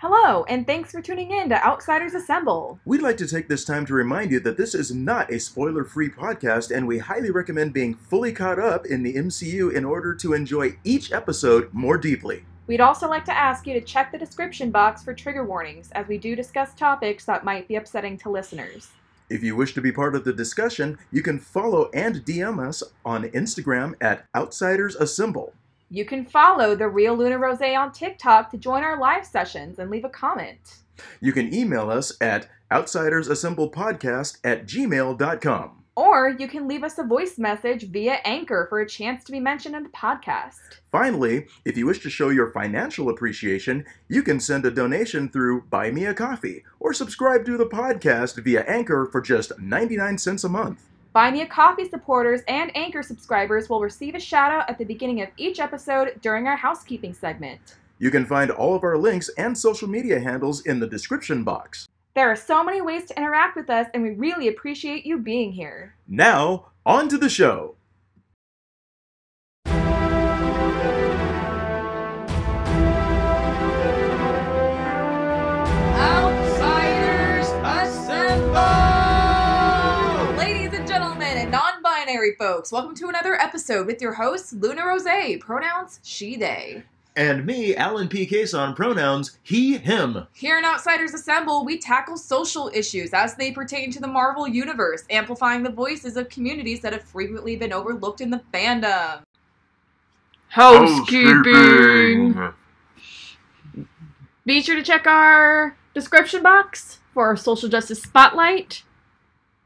Hello, and thanks for tuning in to Outsiders Assemble. We'd like to take this time to remind you that this is not a spoiler free podcast, and we highly recommend being fully caught up in the MCU in order to enjoy each episode more deeply. We'd also like to ask you to check the description box for trigger warnings, as we do discuss topics that might be upsetting to listeners. If you wish to be part of the discussion, you can follow and DM us on Instagram at Outsiders Assemble. You can follow the real Luna Rose on TikTok to join our live sessions and leave a comment. You can email us at outsidersassemblepodcast at gmail.com. Or you can leave us a voice message via Anchor for a chance to be mentioned in the podcast. Finally, if you wish to show your financial appreciation, you can send a donation through Buy Me a Coffee or subscribe to the podcast via Anchor for just 99 cents a month. Buy Me a Coffee supporters and Anchor subscribers will receive a shout out at the beginning of each episode during our housekeeping segment. You can find all of our links and social media handles in the description box. There are so many ways to interact with us, and we really appreciate you being here. Now, on to the show. Non binary folks, welcome to another episode with your host, Luna Rose, pronouns she, they. And me, Allan P. Cason, pronouns he, him. Here in Outsiders Assemble, we tackle social issues as they pertain to the Marvel Universe, amplifying the voices of communities that have frequently been overlooked in the fandom. Housekeeping! Be sure to check our description box for our social justice spotlight.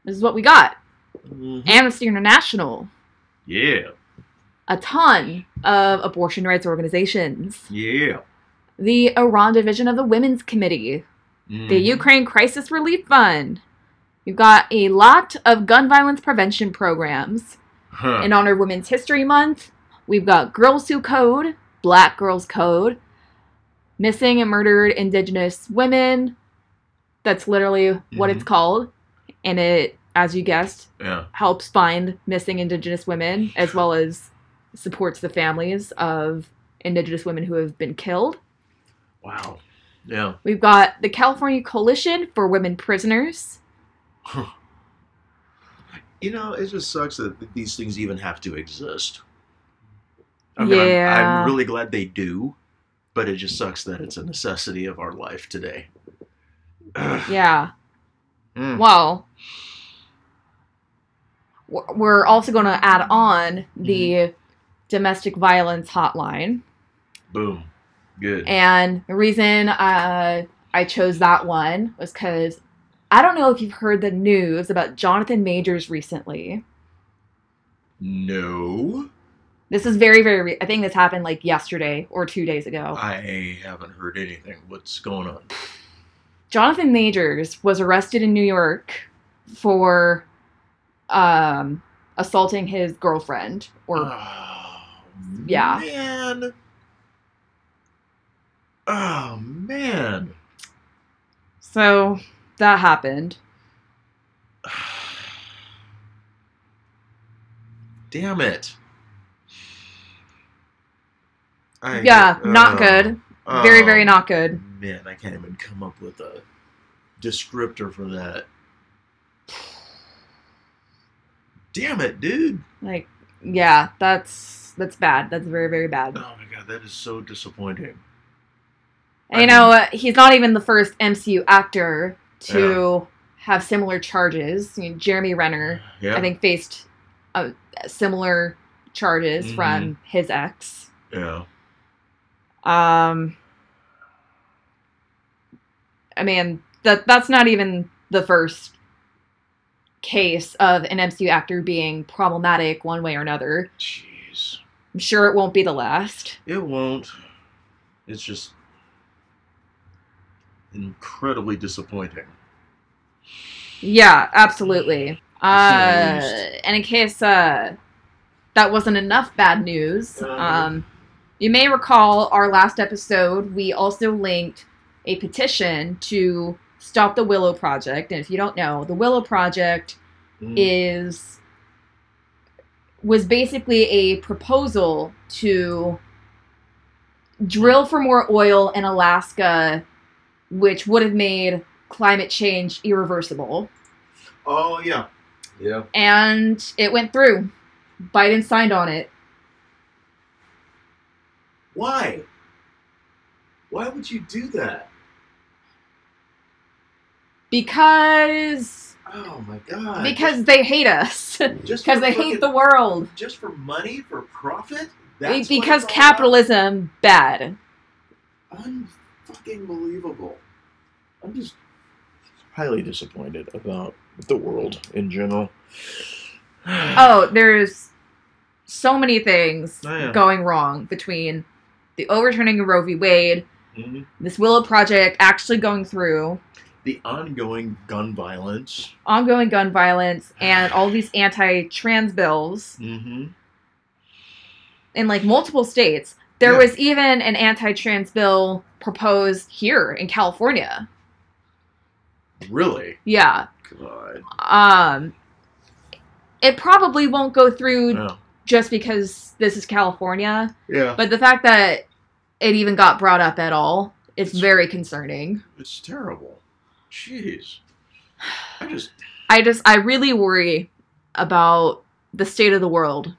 This is what we got Amnesty International, Yeah, a ton of abortion rights organizations, yeah. the Iran division of the Women's Committee, Mm-hmm. the Ukraine Crisis Relief Fund. You've got a lot of gun violence prevention programs. Huh. In honor of Women's History Month, we've got Girls Who Code, Black Girls Code, Missing and Murdered Indigenous Women. That's literally what it's called. And it, as you guessed, yeah. helps find missing Indigenous women as well as supports the families of Indigenous women who have been killed. Wow. Yeah. We've got the California Coalition for Women Prisoners. You know, it just sucks that these things even have to exist. I mean, I'm- Yeah. I'm, really glad they do, but it just sucks that it's a necessity of our life today. Yeah. Mm. Well, we're also going to add on the domestic violence hotline. Boom. Good. And the reason uh, I chose that one was because I don't know if you've heard the news about Jonathan Majors recently. no, This is very, very, re- I think this happened like yesterday or two days ago. I haven't heard anything. What's going on? Jonathan Majors was arrested in New York for um, assaulting his girlfriend or Oh, Yeah. Man. Oh man. So that happened. Damn it. I- Yeah, not oh, good. Very, oh, very not good. Man, I can't even come up with a descriptor for that. Damn it, dude. Like, yeah, that's that's bad. That's very, very bad. Oh my god, that is so disappointing. And, you know, uh, he's not even the first MCU actor to have similar charges. You know, Jeremy Renner, Yeah. I think, faced uh, similar charges Mhm. from his ex. Yeah. Um, I mean, that that's not even the first case of an MCU actor being problematic one way or another. Jeez. I'm sure it won't be the last. It won't. It's just incredibly disappointing. Yeah, absolutely. Uh, and in case uh, that wasn't enough bad news, Uh. um, you may recall our last episode, we also linked a petition to stop the Willow Project. And if you don't know, the Willow Project Mm. is was basically a proposal to drill for more oil in Alaska which would have made climate change irreversible. Oh yeah, yeah. And it went through. Biden signed on it. Why? Why would you do that? Because Oh my god. because they hate us. just Because they fucking- hate the world. just for money for profit. That's because all about? capitalism bad. Unfucking believable. I'm just highly disappointed about the world in general. Oh, there's so many things Oh, yeah. going wrong between the overturning of Roe v. Wade, Mhm. this Willow Project actually going through, The ongoing gun violence. ongoing gun violence, and all these anti-trans bills Mm-hmm. in like multiple states. There Yeah. was even an anti-trans bill proposed here in California. Really? Yeah. God. Um it probably won't go through just because this is California, Yeah. but the fact that it even got brought up at all is very concerning. It's terrible. Jeez. I just. I just I really worry about the state of the world.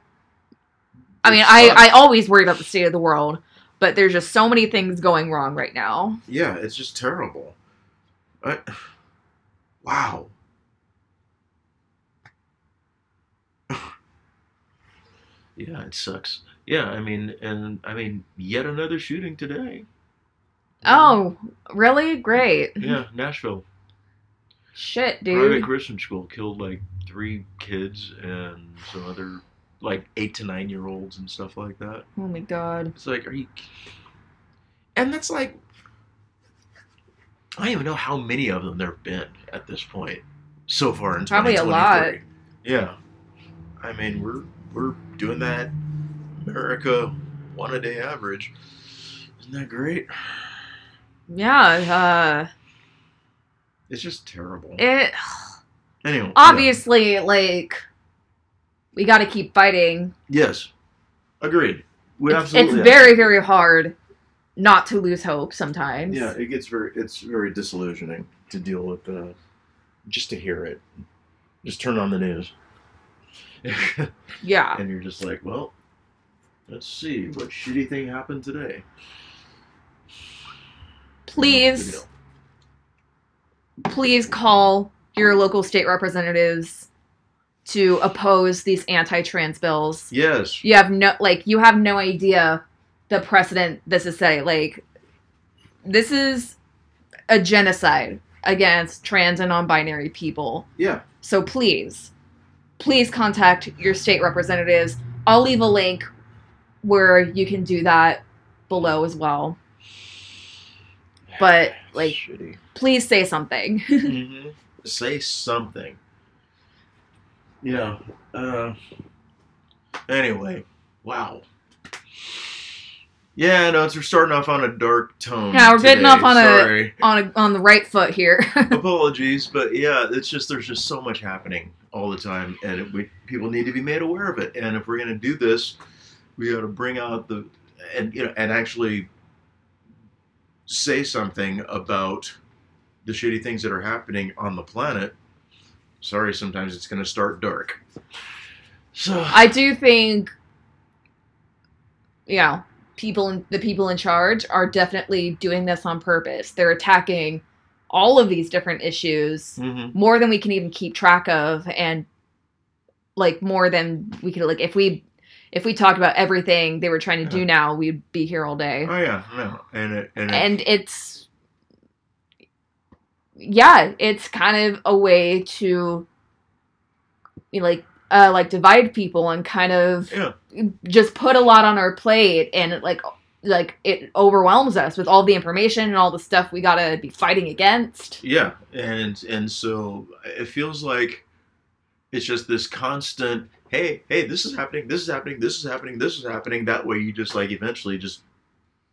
I mean, I, uh, I always worry about the state of the world, but there's just so many things going wrong right now. Yeah, it's just terrible. I, wow. yeah, it sucks. Yeah, I mean, and I mean, yet another shooting today. Oh, really? Great. Yeah, Nashville. Shit, dude. Private. Christian school killed like three kids and some other like eight to nine year olds and stuff like that. Oh my god. It's like, are you? And that's like, I don't even know how many of them there've been at this point so far in Probably a lot. 2023. Yeah, I mean we're we're doing that America one a day average. Isn't that great? Yeah, Uh, It's just terrible. it anyway, obviously like we got to keep fighting. yes, agreed. We It's, absolutely it's very very hard not to lose hope sometimes. Yeah, it gets very it's very disillusioning to deal with uh, just to hear it. Just turn on the news. Yeah. and you're just like, well, let's see what shitty thing happened today. Please please call your local state representatives to oppose these anti-trans bills. Yes. You have no like you have no idea the precedent this is setting. Like this is a genocide against trans and non-binary people. Yeah. So please, please contact your state representatives. I'll leave a link where you can do that below as well. But, like- shitty. Please say something. hmm Say something. Yeah. Uh. Anyway, wow. Yeah, no, it's we're starting off on a dark tone. Yeah, we're getting off on a- Sorry. on a, on the right foot here. apologies but yeah it's just there's just so much happening all the time and it, we, people need to be made aware of it and if we're going to do this we got to bring out the and you know and actually say something about the shitty things that are happening on the planet sorry sometimes it's going to start dark so I do think, you know, people in, the people in charge are definitely doing this on purpose. They're attacking all of these different issues Mhm. more than we can even keep track of, and like more than we could like if we if we talked about everything they were trying to do now, we'd be here all day. oh yeah no and it, and, and it's yeah it's kind of a way to you know, like uh like divide people and kind of Yeah. just put a lot on our plate and it, like like it overwhelms us with all the information and all the stuff we gotta be fighting against Yeah, and and so it feels like it's just this constant. Hey, hey, this is happening. This is happening. This is happening. This is happening. That way, you just like eventually just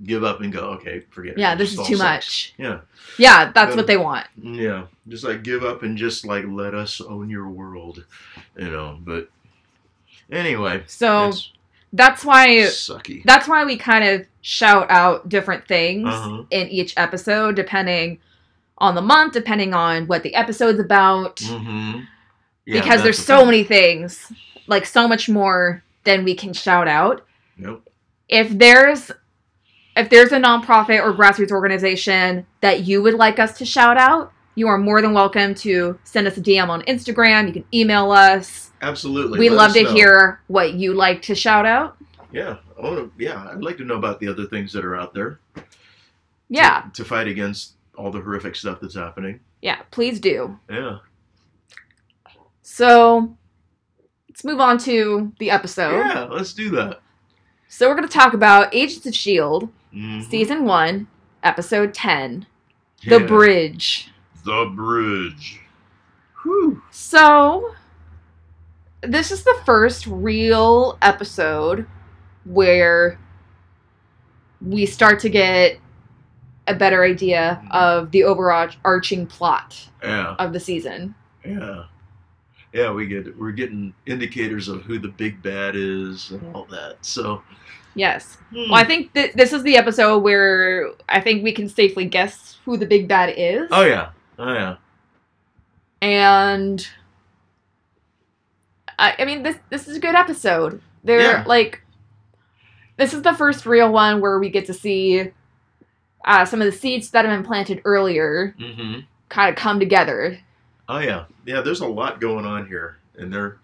give up and go. Okay, forget it. yeah this is too sucks." much Yeah, yeah that's Um, what they want yeah. Just like give up and just like let us own your world, you know. But anyway, so that's why sucky. that's why we kind of shout out different things Uh-huh. in each episode depending on the month, depending on what the episode's about. Mm-hmm. Because there's so many things, like so much more than we can shout out. Nope. If there's if there's a nonprofit or grassroots organization that you would like us to shout out, you are more than welcome to send us a DM on Instagram. You can email us. Absolutely. We'd love to know. hear what you like to shout out. Yeah. Oh, yeah. I'd like to know about the other things that are out there. to- Yeah, To, fight against all the horrific stuff that's happening. yeah, please do. Yeah. So let's move on to the episode. Yeah. Let's do that. So we're going to talk about Agents of S.H.I.E.L.D., Mhm. Season 1, Episode 10 The Bridge. The bridge. Whew. So, this is the first real episode where we start to get a better idea of the overarching plot Yeah. of the season. Yeah. Yeah, we get we're getting indicators of who the big bad is and all that. So Yes. hmm. Well, I think this is the episode where I think we can safely guess who the big bad is. Oh yeah. Oh yeah. and I, I mean this this is a good episode. They're Yeah. like this is the first real one where we get to see uh, some of the seeds that have been planted earlier Mm-hmm. kind of come together. Oh yeah. Yeah, there's a lot going on here. And they're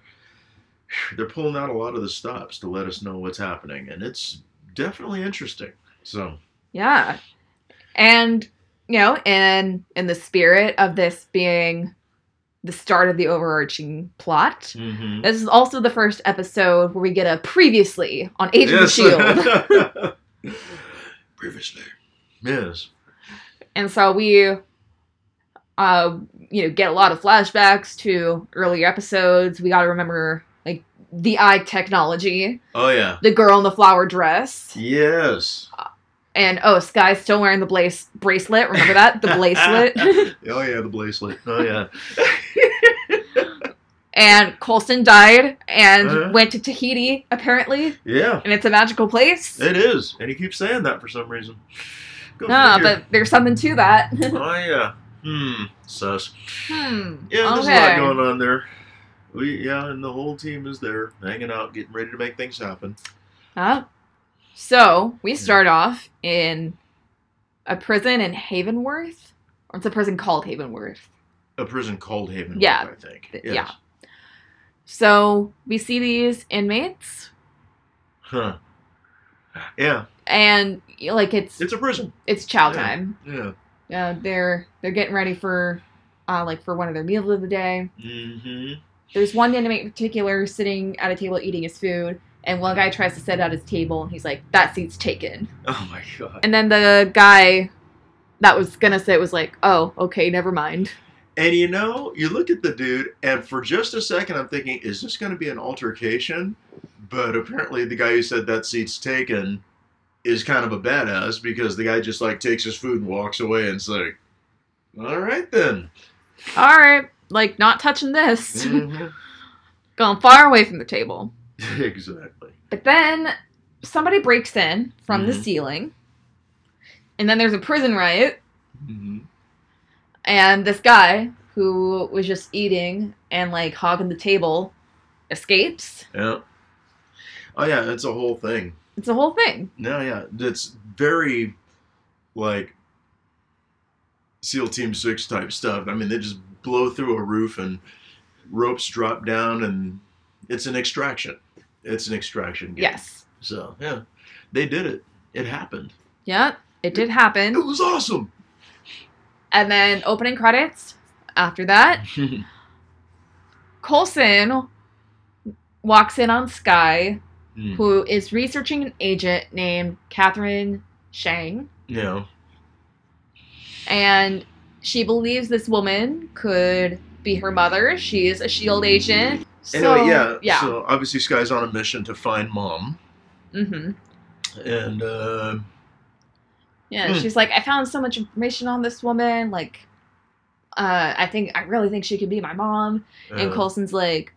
they're pulling out a lot of the stops to let us know what's happening. And it's definitely interesting. So Yeah, and you know, in in the spirit of this being the start of the overarching plot. mm-hmm. This is also the first episode where we get a previously on Agents of S.H.I.E.L.D. Previously. Yes. and so we uh you know get a lot of flashbacks to earlier episodes we got to remember like the eye technology Oh yeah. the girl in the flower dress Yes. and oh Skye's still wearing the blaze bracelet remember that the bracelet Oh yeah, the bracelet. Oh yeah. and Coulson died and Uh-huh. went to tahiti apparently yeah. and it's a magical place It is, and he keeps saying that for some reason. Go no figure. but there's something to that oh yeah. Hmm. Sus. hmm Yeah, there's a lot going on there. We yeah, and the whole team is there, hanging out, getting ready to make things happen. Huh? So we start off in a prison in Havenworth, or it's a prison called Havenworth. A prison called Haven. Yeah. I think. Yes. yeah. So we see these inmates, Huh. Yeah, and like it's it's a prison. it's chow yeah. time. Yeah. Uh, they're they're getting ready for uh, like for one of their meals of the day. Mm-hmm. There's one inmate in particular sitting at a table eating his food, and one guy tries to sit at his table, and he's like, "That seat's taken." Oh my god. And then the guy that was gonna sit was like, "Oh, okay, never mind." And you know, you look at the dude, and for just a second, I'm thinking, is this going to be an altercation? But apparently, the guy who said that seat's taken is kind of a badass because the guy just like takes his food and walks away, and it's like, all right then. All right, like not touching this. Mhm. Going far away from the table. exactly. But then somebody breaks in from the Mhm. ceiling. And then there's a prison riot, hmm and this guy who was just eating and like hogging the table escapes. Yeah. Oh yeah, That's a whole thing. It's a whole thing. No, yeah, it's very like SEAL Team Six type stuff. I mean, they just blow through a roof and ropes drop down, and it's an extraction. It's an extraction. Game. Yes. So yeah, they did it. It happened. Yeah, it did happen. It was awesome. And then opening credits after that. Coulson walks in on Skye, Hmm. who is researching an agent named Catherine Shang. yeah. and she believes this woman could be her mother. She is a shield agent. So, Anyway, yeah. yeah. So obviously, Skye's on a mission to find mom, Mm-hmm. and uh, Yeah, Hmm. she's like, I found so much information on this woman. Like, uh, I think I really think she could be my mom. And uh, Coulson's like,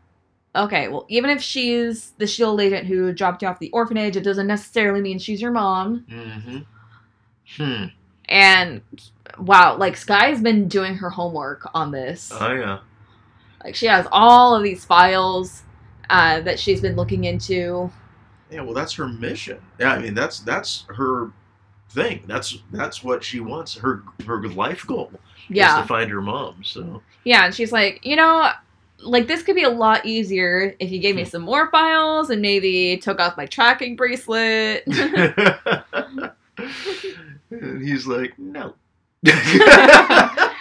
okay, well, even if she's the shield agent who dropped you off the orphanage, it doesn't necessarily mean she's your mom. Mm-hmm. Hmm. And wow, like Skye's been doing her homework on this. Oh yeah. Like she has all of these files uh, that she's been looking into. Yeah, well, that's her mission. Yeah, I mean, that's that's her thing. That's that's what she wants. Her her life goal is to find her mom. So yeah, and she's like, you know, like this could be a lot easier if you gave me some more files and maybe took off my tracking bracelet. and he's like, no.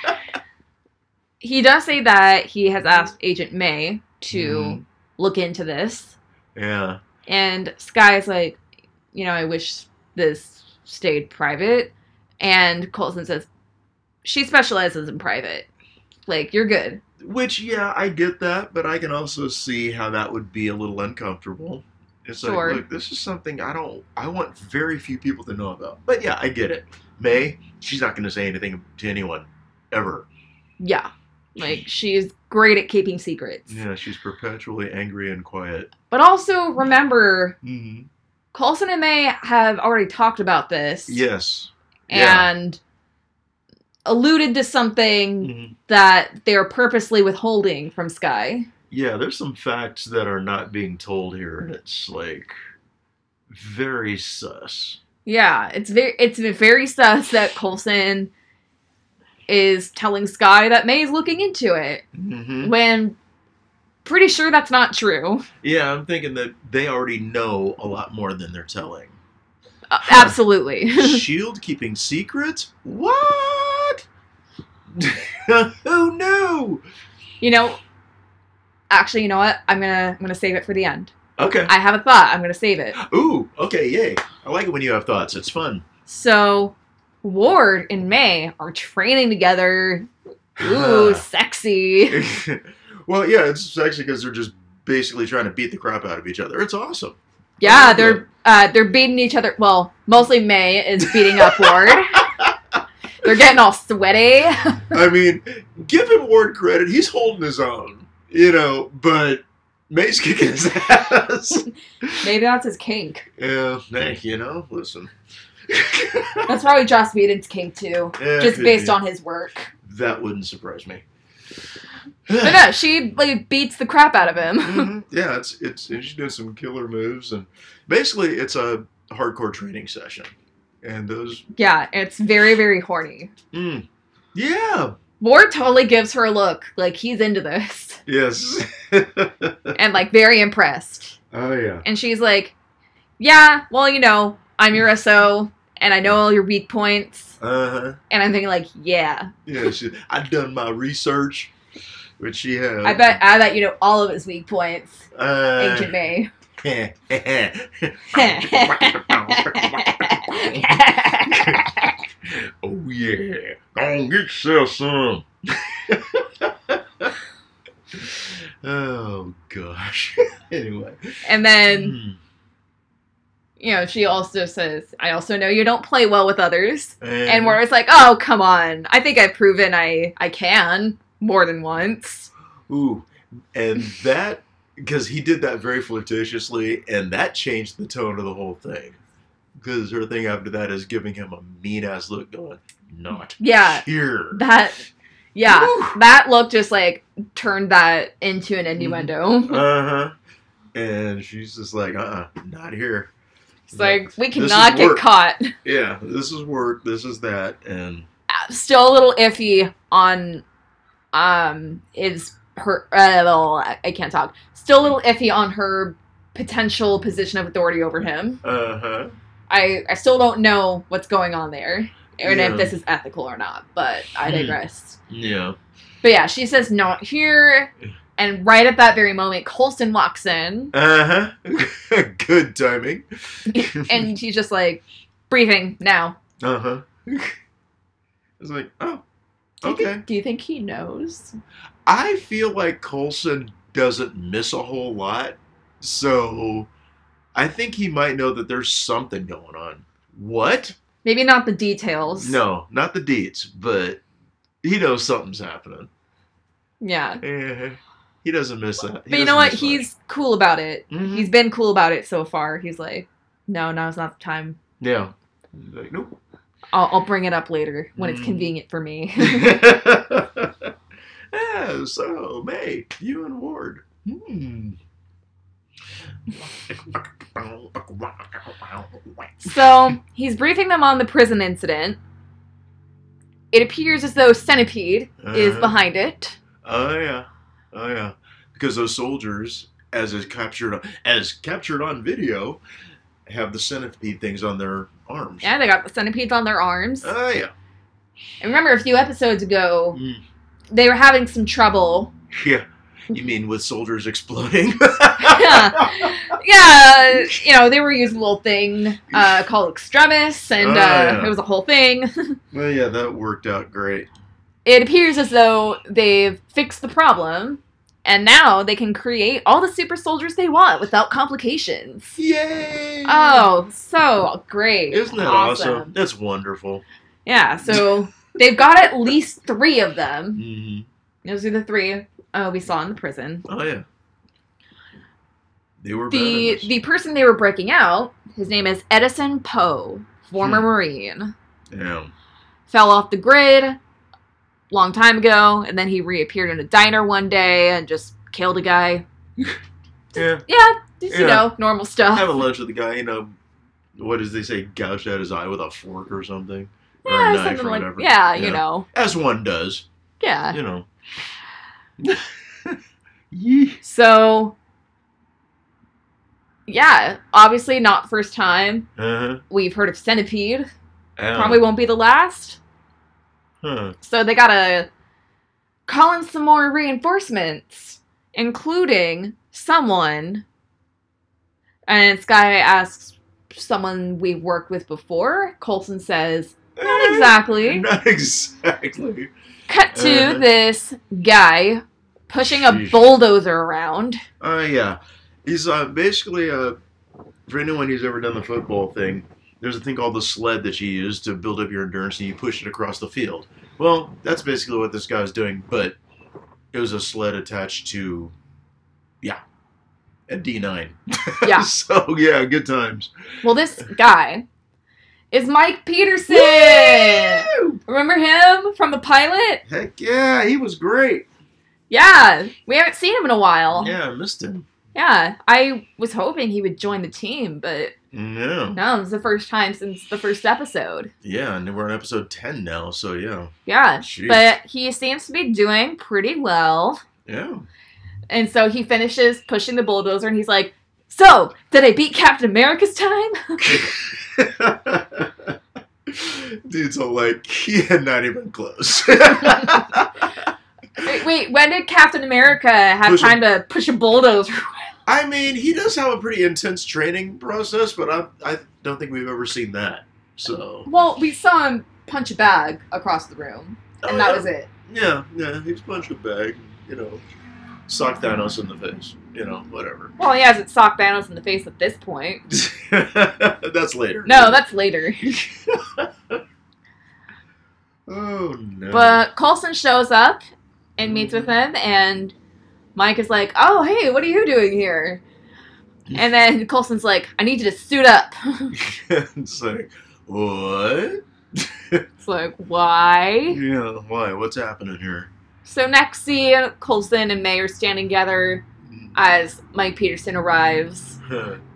he does say that he has asked Agent May to Mhm. look into this, yeah. and Skye's like, you know, I wish this stayed private. And Coulson says, she specializes in private. Like, you're good. Which, yeah, I get that, but I can also see how that would be a little uncomfortable. It's Sure. like, look, this is something I don't, I want very few people to know about. But yeah, I get it. May, she's not going to say anything to anyone, ever. Yeah. Like, she's great at keeping secrets. Yeah, she's perpetually angry and quiet. But also, remember, Mm-hmm. Coulson and May have already talked about this. Yes. yeah. Alluded to something Mhm. that they're purposely withholding from Skye. Yeah, there's some facts that are not being told here, and it's like very sus. Yeah, it's very it's very sus that Coulson is telling Skye that May's looking into it Mm-hmm. when pretty sure that's not true. Yeah, I'm thinking that they already know a lot more than they're telling. Uh, absolutely. Shield keeping secrets? What? Who knew? you know, actually, you know what? I'm going to I'm to save it for the end. Okay. I have a thought. I'm going to save it. Ooh, okay, yay. I like it when you have thoughts. It's fun. So, Ward and May are training together. Ooh, sexy. well, yeah, it's sexy because they're just basically trying to beat the crap out of each other. It's awesome. Yeah, they're uh, they're beating each other. Well, mostly May is beating up Ward. they're getting all sweaty. I mean, give him Ward credit. He's holding his own, you know, but May's kicking his ass. Maybe that's his kink. yeah, hey, you know, listen. That's probably Joss Whedon's kink too, Yeah, just based be. on his work. That wouldn't surprise me. But no, she like beats the crap out of him. Mhm. Yeah, it's it's she's doing some killer moves, and basically it's a hardcore training session, and those. yeah, it's very very horny. Mm, yeah. Ward totally gives her a look like he's into this Yes. and like very impressed. oh yeah. And she's like, "Yeah, well, you know, I'm your SO and I know all your weak points." Uh huh. And I'm thinking like, "Yeah, Yeah. She, I've done my research, which she has. I bet I bet you know all of his weak points." Uh, Ancient May. oh yeah, go on get yourself some. oh gosh. anyway. and then, Hmm. you know, she also says, I also know you don't play well with others. And, And Moira's like, oh, come on. I think I've proven I, I can more than once. ooh, and that because he did that very flirtatiously, and that changed the tone of the whole thing. Because her thing after that is giving him a mean ass look, going, "Not Yeah. here." That, yeah, Woo. that look just like turned that into an innuendo. Uh huh. And she's just like, uh uh not here. It's like, we cannot get caught. Yeah, this is work, this is that, and Still a little iffy on um is her uh, well, I can't talk. Still a little iffy on her potential position of authority over him. uh huh. I I still don't know what's going on there. And Yeah. if this is ethical or not, but I Hmm. digress. Yeah. But yeah, she says not here, and right at that very moment, Coulson walks in, Uh huh. Good timing. and she's just like, "Briefing now." uh huh. It's like, oh, Do you, think, okay. do you think he knows? I feel like Coulson doesn't miss a whole lot, so I think he might know that there's something going on. What? Maybe not the details. No, not the deeds, but he knows something's happening. Yeah. Eh. He doesn't miss that. He But you know what? He's cool about it. much. Mhm. He's been cool about it so far. He's like, no, now's not the time. yeah. He's like, nope. I'll, I'll bring it up later when it's Mm. convenient for me. yeah, so May, you and Ward. Hmm. So he's briefing them on the prison incident. It appears as though Centipede is Uh-huh. behind it. Oh yeah, oh yeah, because those soldiers, as is captured as captured on video, have the centipede things on their arms. Yeah, they got the centipedes on their arms. Oh yeah. And remember, a few episodes ago, Mm. they were having some trouble. Yeah. You mean with soldiers exploding? Yeah. Yeah, you know, they were using a little thing uh, called extremis, and Oh, uh, yeah. it was a whole thing. well, yeah, that worked out great. it appears as though they've fixed the problem, and now they can create all the super soldiers they want without complications. Yay! Oh, so great. Isn't that awesome? That's wonderful. Yeah, so they've got at least three of them. hmm Those are the three uh, we saw in the prison. Oh yeah. They were The the person they were breaking out, his name is Edison Po, former Hmm. Marine. yeah. Fell off the grid long time ago, and then he reappeared in a diner one day and just killed a guy. Yeah. Yeah, just, you know, normal stuff. Having lunch with the guy, you know, what does they say? Gouged out his eye with a fork or something, or yeah, a knife something or like whatever. yeah, you know, as one does. yeah. You know. So, yeah, obviously not first time Uh-huh. we've heard of Centipede. Ow. Probably won't be the last. Huh. So they gotta call in some more reinforcements, including someone. And Skye asks someone we've worked with before. Coulson says, not Eh, exactly. Not exactly. Cut to Uh-huh. this guy pushing a bulldozer around. Uh, yeah. He's uh, basically, uh, for anyone who's ever done the football thing, there's a thing called the sled that you use to build up your endurance and you push it across the field. Well, that's basically what this guy was doing, but it was a sled attached to, yeah, a D9. Yeah. so, yeah, good times. Well, this guy is Mike Peterson. Woo! Remember him from the pilot? Heck yeah, he was great. Yeah, we haven't seen him in a while. Yeah, I missed him. Yeah, I was hoping he would join the team, but No. no, it's the first time since the first episode. Yeah, and we're on episode 10 now, so yeah. Yeah, Jeez. but he seems to be doing pretty well. Yeah. And so he finishes pushing the bulldozer and he's like, So, did I beat Captain America's time? Dude's all like, yeah, not even close. wait, wait, when did Captain America have Push a- time to push a bulldozer? I mean, he does have a pretty intense training process, but I, I don't think we've ever seen that. So, Well, we saw him punch a bag across the room, oh, and Oh, that yeah. was it. Yeah, yeah, he's punched a bag, you know, sock Thanos in the face, you know, whatever. Well, he hasn't socked Thanos in the face at this point. That's later. No, that's later. Oh no. But Coulson shows up and mm-hmm. meets with him, and Mike is like, "Oh, hey, what are you doing here?" And then Coulson's like, "I need you to suit up." it's like, what? it's like, why? Yeah, why? What's happening here? So next scene, Coulson and May are standing together mm-hmm. as Mike Peterson arrives,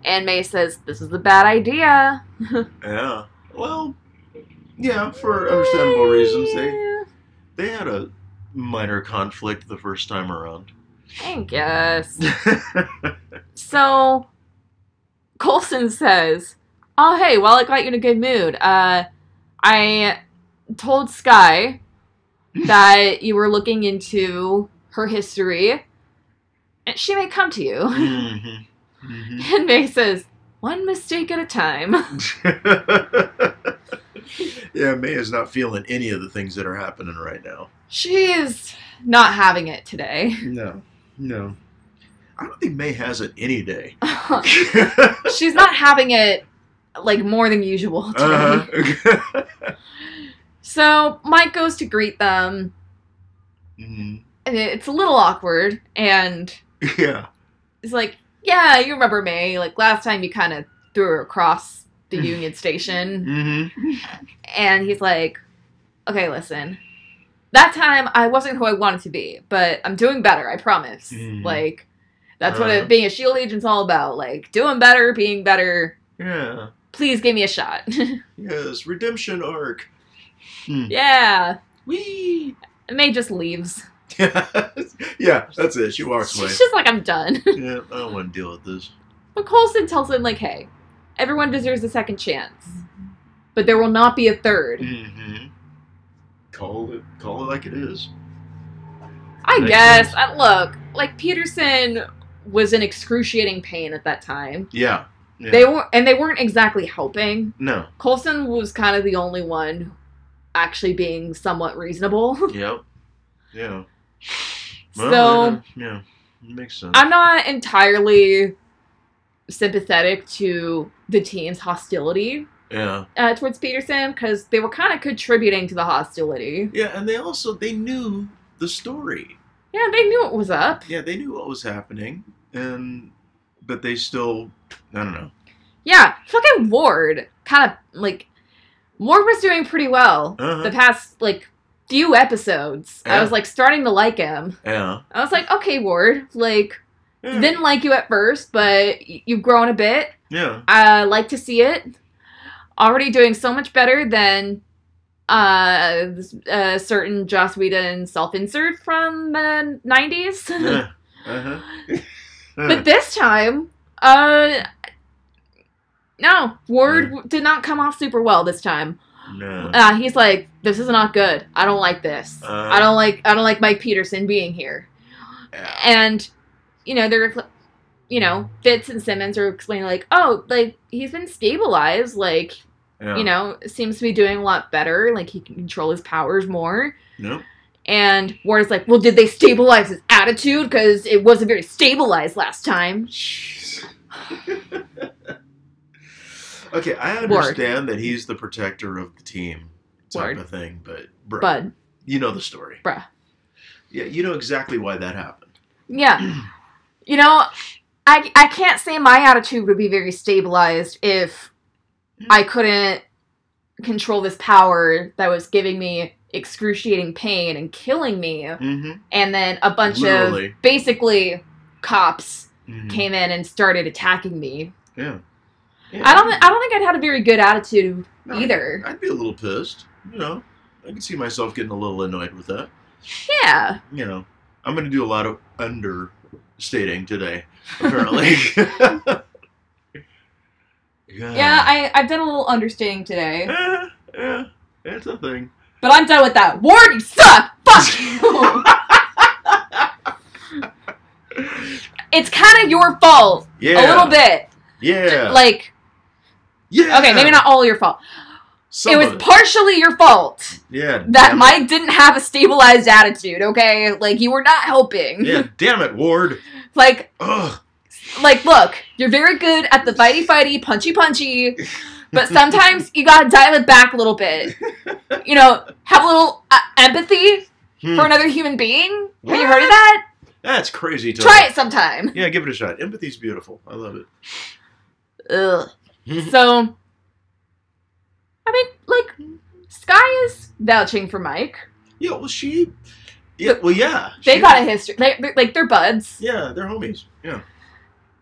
and May says, "This is a bad idea." yeah. Well, yeah, for understandable reasons. They they had a minor conflict the first time around. I guess. So, Coulson says, "Oh, hey, well, I got you in a good mood. Uh, I told Skye that you were looking into her history, and she may come to you." Mhm. Mhm. And May says, "One mistake at a time." yeah, May is not feeling any of the things that are happening right now. She is not having it today. No, no. I don't think May has it any day. She's not having it like more than usual today. uh-huh. So Mike goes to greet them. Mhm. and it's a little awkward. And Yeah. he's like, "Yeah, you remember May? Like last time you kind of threw her across the Union Station." Mm-hmm. And he's like, "Okay, listen." That time I wasn't who I wanted to be, but I'm doing better. I promise. Mhm. Like, that's what Uh. it, being a shield agent's all about. Like, doing better, being better. Yeah. Please give me a shot. Yes. Redemption arc. Hmm. yeah. And May just leaves. yeah, that's it. She walks away. She's just like, I'm done. Yeah, I don't want to deal with this. but Coulson tells him, like, hey, everyone deserves a second chance. But there will not be a third. Mm-hmm. Call it, call it like it is. I Makes guess. I, look, like, Peterson was in excruciating pain at that time. Yeah. yeah. They were, and they weren't exactly helping. no. Coulson was kind of the only one actually being somewhat reasonable. Yep. Yeah. Well, so yeah, yeah, it makes sense. I'm not entirely sympathetic to the team's hostility yeah. uh, towards Peterson because they were kind of contributing to the hostility. Yeah, and they also they knew the story. Yeah, they knew it was up. Yeah, they knew what was happening, and but they still, I don't know. Yeah, fucking Ward kind of like Ward was doing pretty well Uh-huh. the past like few episodes. I was like starting to like him. Yeah. I was like, okay, Ward, like Yeah. didn't like you at first, but y- you've grown a bit. yeah. I like to see it. Already doing so much better than uh, a certain Joss Whedon self-insert from the 90s. Yeah. Uh-huh. but this time, uh, no, Ward Yeah. did not come off super well this time. no. Uh, he's like, this is not good. I don't like this. Uh. I don't like. I don't like Mike Peterson being here. Yeah. And you know they're, you know, Fitz and Simmons are explaining like, oh, like he's been stabilized. Like Yeah. you know, seems to be doing a lot better. Like he can control his powers more. Nope. And Ward's like, well, did they stabilize his attitude? Because it wasn't very stabilized last time. Okay, I Ward. understand that he's the protector of the team type Ward. of thing, but bruh, Bud, you know the story. bruh. Yeah, you know exactly why that happened. Yeah. you know, I, I can't say my attitude would be very stabilized if I couldn't control this power that was giving me excruciating pain and killing me. Mm-hmm. And then a bunch Literally. of basically cops Mhm. came in and started attacking me. Yeah. Yeah. I don't I don't think I'd had a very good attitude No, either. I'd be a little pissed. You know, I can see myself getting a little annoyed with that. Yeah. You know, I'm going to do a lot of understating today, apparently. yeah. Yeah, I, I've done a little understating today. Yeah, yeah, it's a thing. But I'm done with that. Ward, you suck! Fuck you! it's kind of your fault. Yeah. A little bit. Yeah. Like, yeah. okay, maybe not all your fault. Some it was it. partially your fault Yeah. that damn it. Mike didn't have a stabilized attitude, okay? Like, you were not helping. Yeah, damn it, Ward. like, Ugh. like, look, you're very good at the fighty fighty, punchy punchy, but sometimes you gotta dial it back a little bit. You know, have a little uh, empathy Hmm. for another human being. Have you heard of that? That's crazy. Talk. Try it sometime. Yeah, give it a shot. Empathy's beautiful. I love it. Ugh. So, I mean, like, Skye is vouching for Mike. yeah, well, she. Yeah, well, yeah. They got a history. They, they're, like, they're buds. Yeah, they're homies. Yeah.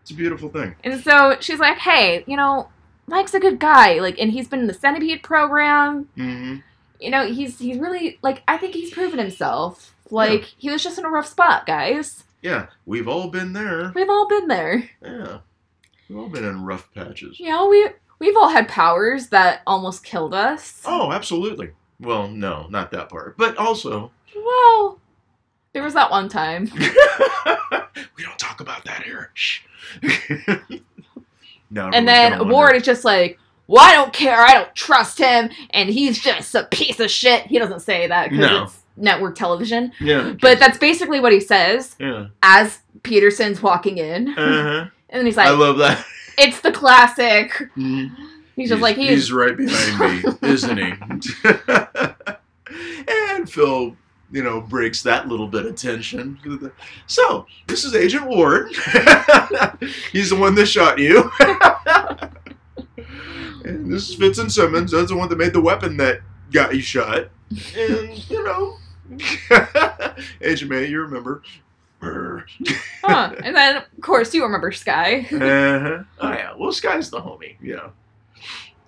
It's a beautiful thing. And so she's like, hey, you know, Mike's a good guy. Like, and he's been in the Centipede program. Mm-hmm. You know, he's he's really like I think he's proven himself. Like he was just in a rough spot, guys. Yeah, we've all been there. We've all been there. Yeah. We've all been in rough patches. You know, we we've all had powers that almost killed us. Oh, absolutely. Well, no, not that part. But also, Well, there was that one time. we don't talk about that here. Shh. now And then. Ward is just like, well, I don't care. I don't trust him. And he's just a piece of shit. He doesn't say that because No. it's network television. Yeah. But that's basically what he says Yeah. as Peterson's walking in. Uh-huh. And then he's like I love that. It's the classic. Mhm. He's just like, he's, he's right behind me, isn't he? and Phil you know, breaks that little bit of tension. So, this is Agent Ward. He's the one that shot you. and this is Fitz and Simmons. That's the one that made the weapon that got you shot. And, you know, Agent May, you remember. Huh. And then, of course, you remember Skye. uh-huh. Oh, yeah. Well, Skye's the homie. Yeah.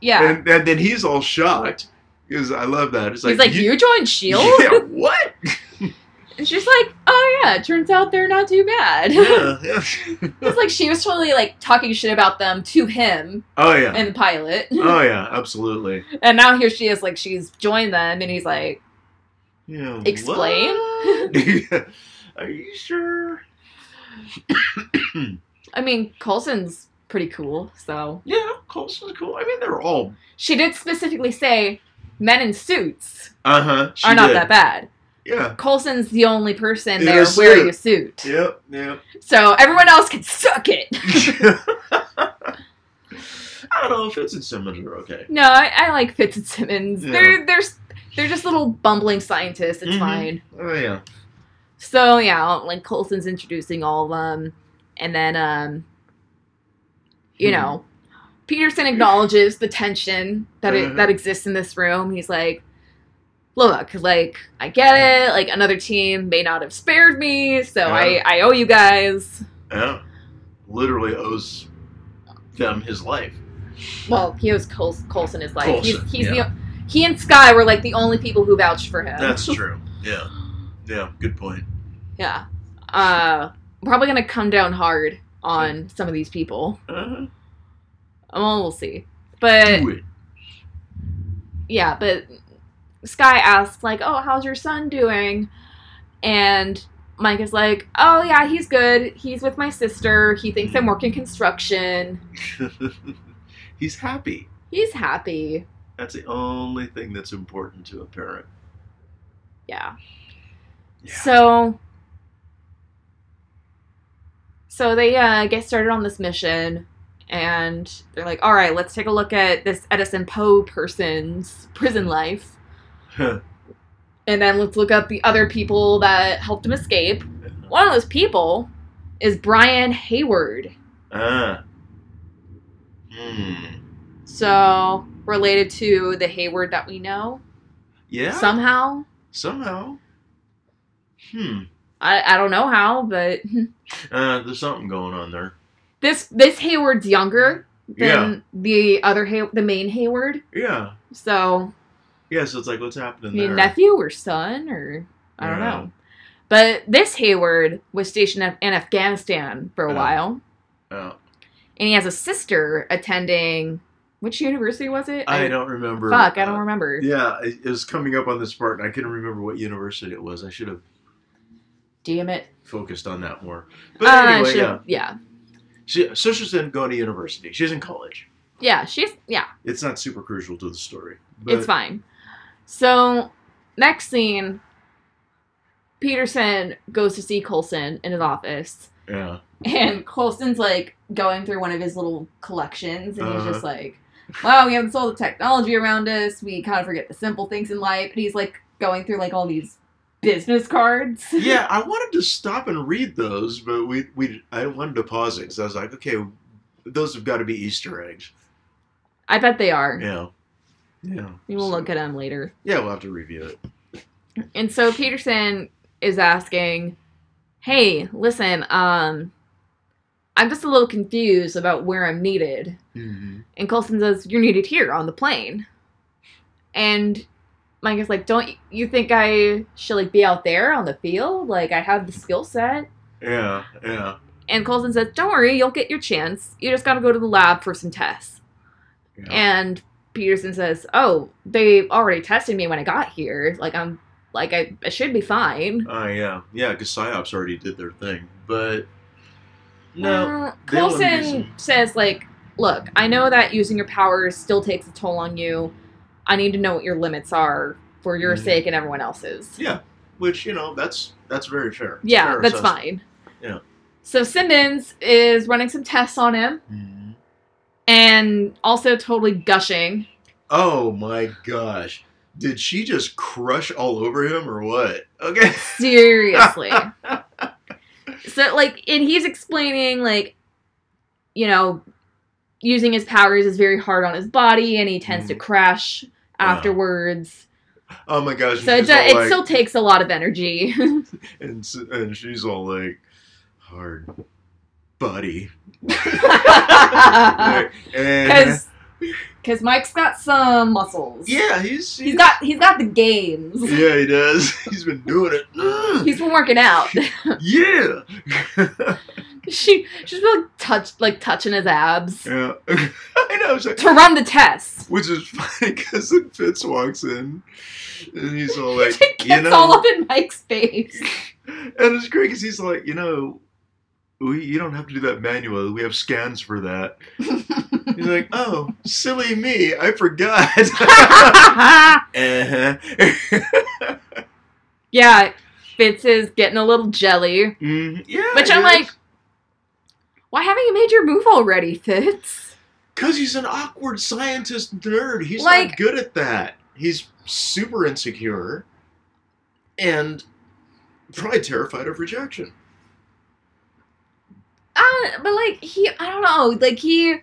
Yeah. And, and then he's all shocked because I love that. It's like, He's like, you, joined Shield? Yeah, what? And she's like, oh yeah, it turns out they're not too bad. yeah, yeah. it's like she was totally like talking shit about them to him Oh yeah. in the pilot. oh yeah, absolutely. And now here she is, like she's joined them, and he's like, Yeah. Explain? Are you sure? I mean, Coulson's pretty cool, so Yeah, Coulson's cool. I mean, they're all. she did specifically say men in suits Uh huh. are not that bad. Yeah. Coulson's the only person In there a wearing a suit, Yep. Yep. so everyone else can suck it. I don't know if Fitz and Simmons are okay. no, I, I like Fitz and Simmons. Yeah. They're they're they're just little bumbling scientists. It's Mhm. fine. Oh yeah. So yeah, like Coulson's introducing all of them, and then um, you Hmm. know, Peterson acknowledges the tension that it, that exists in this room. He's like, "Look, like I get it. Like another team may not have spared me, so I Yeah. I owe you guys. Yeah. Literally owes them his life. Well, he owes Col- Coulson his life. Coulson, he's he's yeah. the he and Skye were like the only people who vouched for him. That's true. Yeah. Yeah. Good point. yeah. Uh, probably gonna come down hard on some of these people. Uh-huh. Well, we'll see. But Do it. yeah, but Skye asks like, "Oh, how's your son doing?" And Mike is like, "Oh yeah, he's good. He's with my sister. He thinks I'm working construction. He's happy. He's happy." That's the only thing that's important to a parent. Yeah. Yeah. So So they uh, get started on this mission and they're like, "All right, let's take a look at this Edison Po person's prison life." And then let's look up the other people that helped him escape. One of those people is Brian Hayward. ah. Hmm. So, related to the Hayward that we know Yeah. somehow. Somehow. Hmm. I, I don't know how, but Uh, there's something going on there. this this Hayward's younger than Yeah. the other Hay- the main Hayward. Yeah. So, Yeah. So it's like, what's happening there? nephew or son or I don't Yeah. know. But this Hayward was stationed in Afghanistan for a Yeah. while, Oh, and he has a sister attending. Which university was it? I don't remember. Fuck, I don't Uh, remember. Yeah, it it was coming up on this part, and I couldn't remember what university it was. I should have Damn it. focused on that more. But Uh, anyway, she- yeah. yeah, She, so she's in going to university. She's in college. yeah. She's yeah. It's not super crucial to the story. But, It's fine. So, next scene, Peterson goes to see Coulson in his office, Yeah. and Coulson's like going through one of his little collections, and he's Uh-huh. just like, "Wow, we haven't sold the technology around us. We kind of forget the simple things in life." And he's like going through like all these business cards. yeah, I wanted to stop and read those, but we we I wanted to pause it because I was like, okay, those have got to be Easter eggs. I bet they are. Yeah. Yeah. We will So- look at them later. Yeah, we'll have to review it. And so Peterson is asking, "Hey, listen, um, I'm just a little confused about where I'm needed." Mm-hmm. And Coulson says, "You're needed here on the plane." And Mike is like, "Don't you think I should like be out there on the field? Like I have the skill set." Yeah. Yeah. And Coulson says, "Don't worry, you'll get your chance. You just got to go to the lab for some tests." yeah. And Peterson says, "Oh, they already tested me when I got here. Like I'm like I, I should be fine." Oh yeah, yeah, because psyops already did their thing, but no, Uh, some- says, like, look, I know that using your powers still takes a toll on you. I need to know what your limits are for your Mhm. sake and everyone else's. yeah, which you know that's that's very fair. It's Yeah, fair that's assessment. fine. Yeah. So Simmons is running some tests on him Mhm. and also totally gushing. Oh my gosh, did she just crush all over him or what? Okay. Seriously. so like and he's explaining like you know using his powers is very hard on his body and he tends to Mhm. crash afterwards. Oh my gosh. So it, she's do- it like- still takes a lot of energy. and and she's all like, hard, buddy. Because Like, because Mike's got some muscles. yeah, he's, He's got he's got the gains. Yeah, he does. He's been doing it. He's been working out. yeah. she she's like touched like touching his abs yeah. I know. Like, to run the test. which is funny because then Fitz walks in and he's all like, you know, all up in Mike's face. and it's great because he's like, you know, we you don't have to do that manually. We have scans for that. He's like, oh, silly me, I forgot. uh-huh. yeah, Fitz is getting a little jelly. Mhm. Yeah, Which I'm like, why haven't you made your move already, Fitz? because he's an awkward scientist nerd. He's Like- not good at that. He's super insecure and probably terrified of rejection. Uh, but like he, I don't know, like he,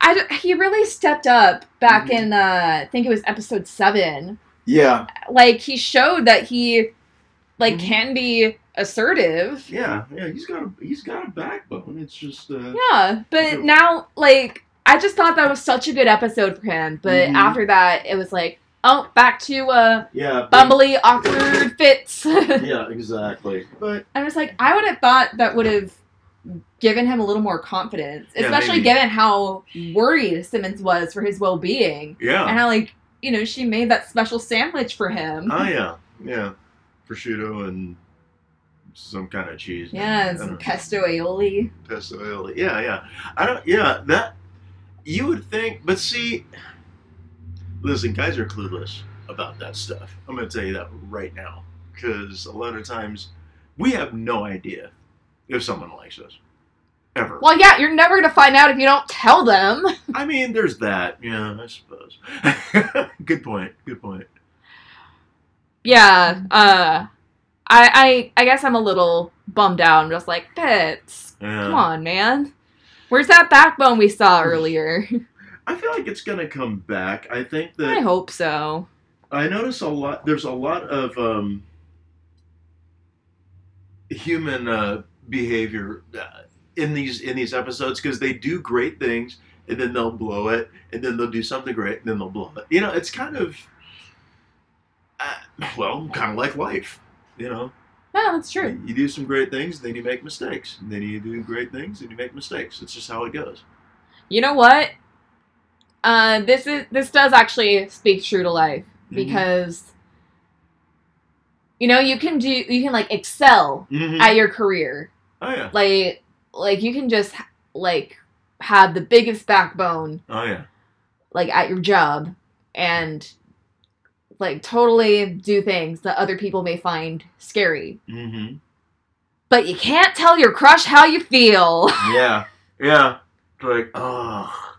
I he really stepped up back Mhm. in uh, I think it was episode seven. Yeah, Like he showed that he, like, Mhm. can be assertive. yeah, yeah. He's got a he's got a backbone. It's just uh, Yeah, but now, like, I just thought that was such a good episode for him. But Mhm. after that, it was like, oh, back to uh, yeah, bumbly, awkward Fitz. Yeah, exactly. But I was like, I would have thought that would have given him a little more confidence, especially maybe. given how worried Simmons was for his well being. yeah, And how, like, you know, she made that special sandwich for him. oh yeah, yeah, prosciutto and some kind of cheese. yeah, and some pesto aioli. pesto aioli. Yeah, yeah. I don't. Yeah, that you would think, but see, listen, guys are clueless about that stuff. I'm going to tell you that right now because a lot of times we have no idea if someone likes us ever. Well, yeah, you're never going to find out if you don't tell them. I mean, there's that. Yeah, I suppose. good point. Good point. Yeah, uh, I, I, I guess I'm a little bummed out. I'm just like, Fitz, Yeah. come on, man. Where's that backbone we saw earlier? I feel like it's going to come back. I think that I hope so. I notice a lot. There's a lot of um, human uh, behavior uh, in these in these episodes because they do great things and then they'll blow it and then they'll do something great and then they'll blow it. You know, it's kind of uh, well, kind of like life. You know, Yeah, that's true. you do some great things, then you make mistakes, and then you do great things, and you make mistakes. It's just how it goes. You know what? Uh, this is this does actually speak true to life Mhm. because you know you can do you can like excel Mhm. at your career oh yeah, like like you can just like have the biggest backbone oh yeah, like at your job and like totally do things that other people may find scary. Hmm but you can't tell your crush how you feel. Yeah, yeah. Like oh.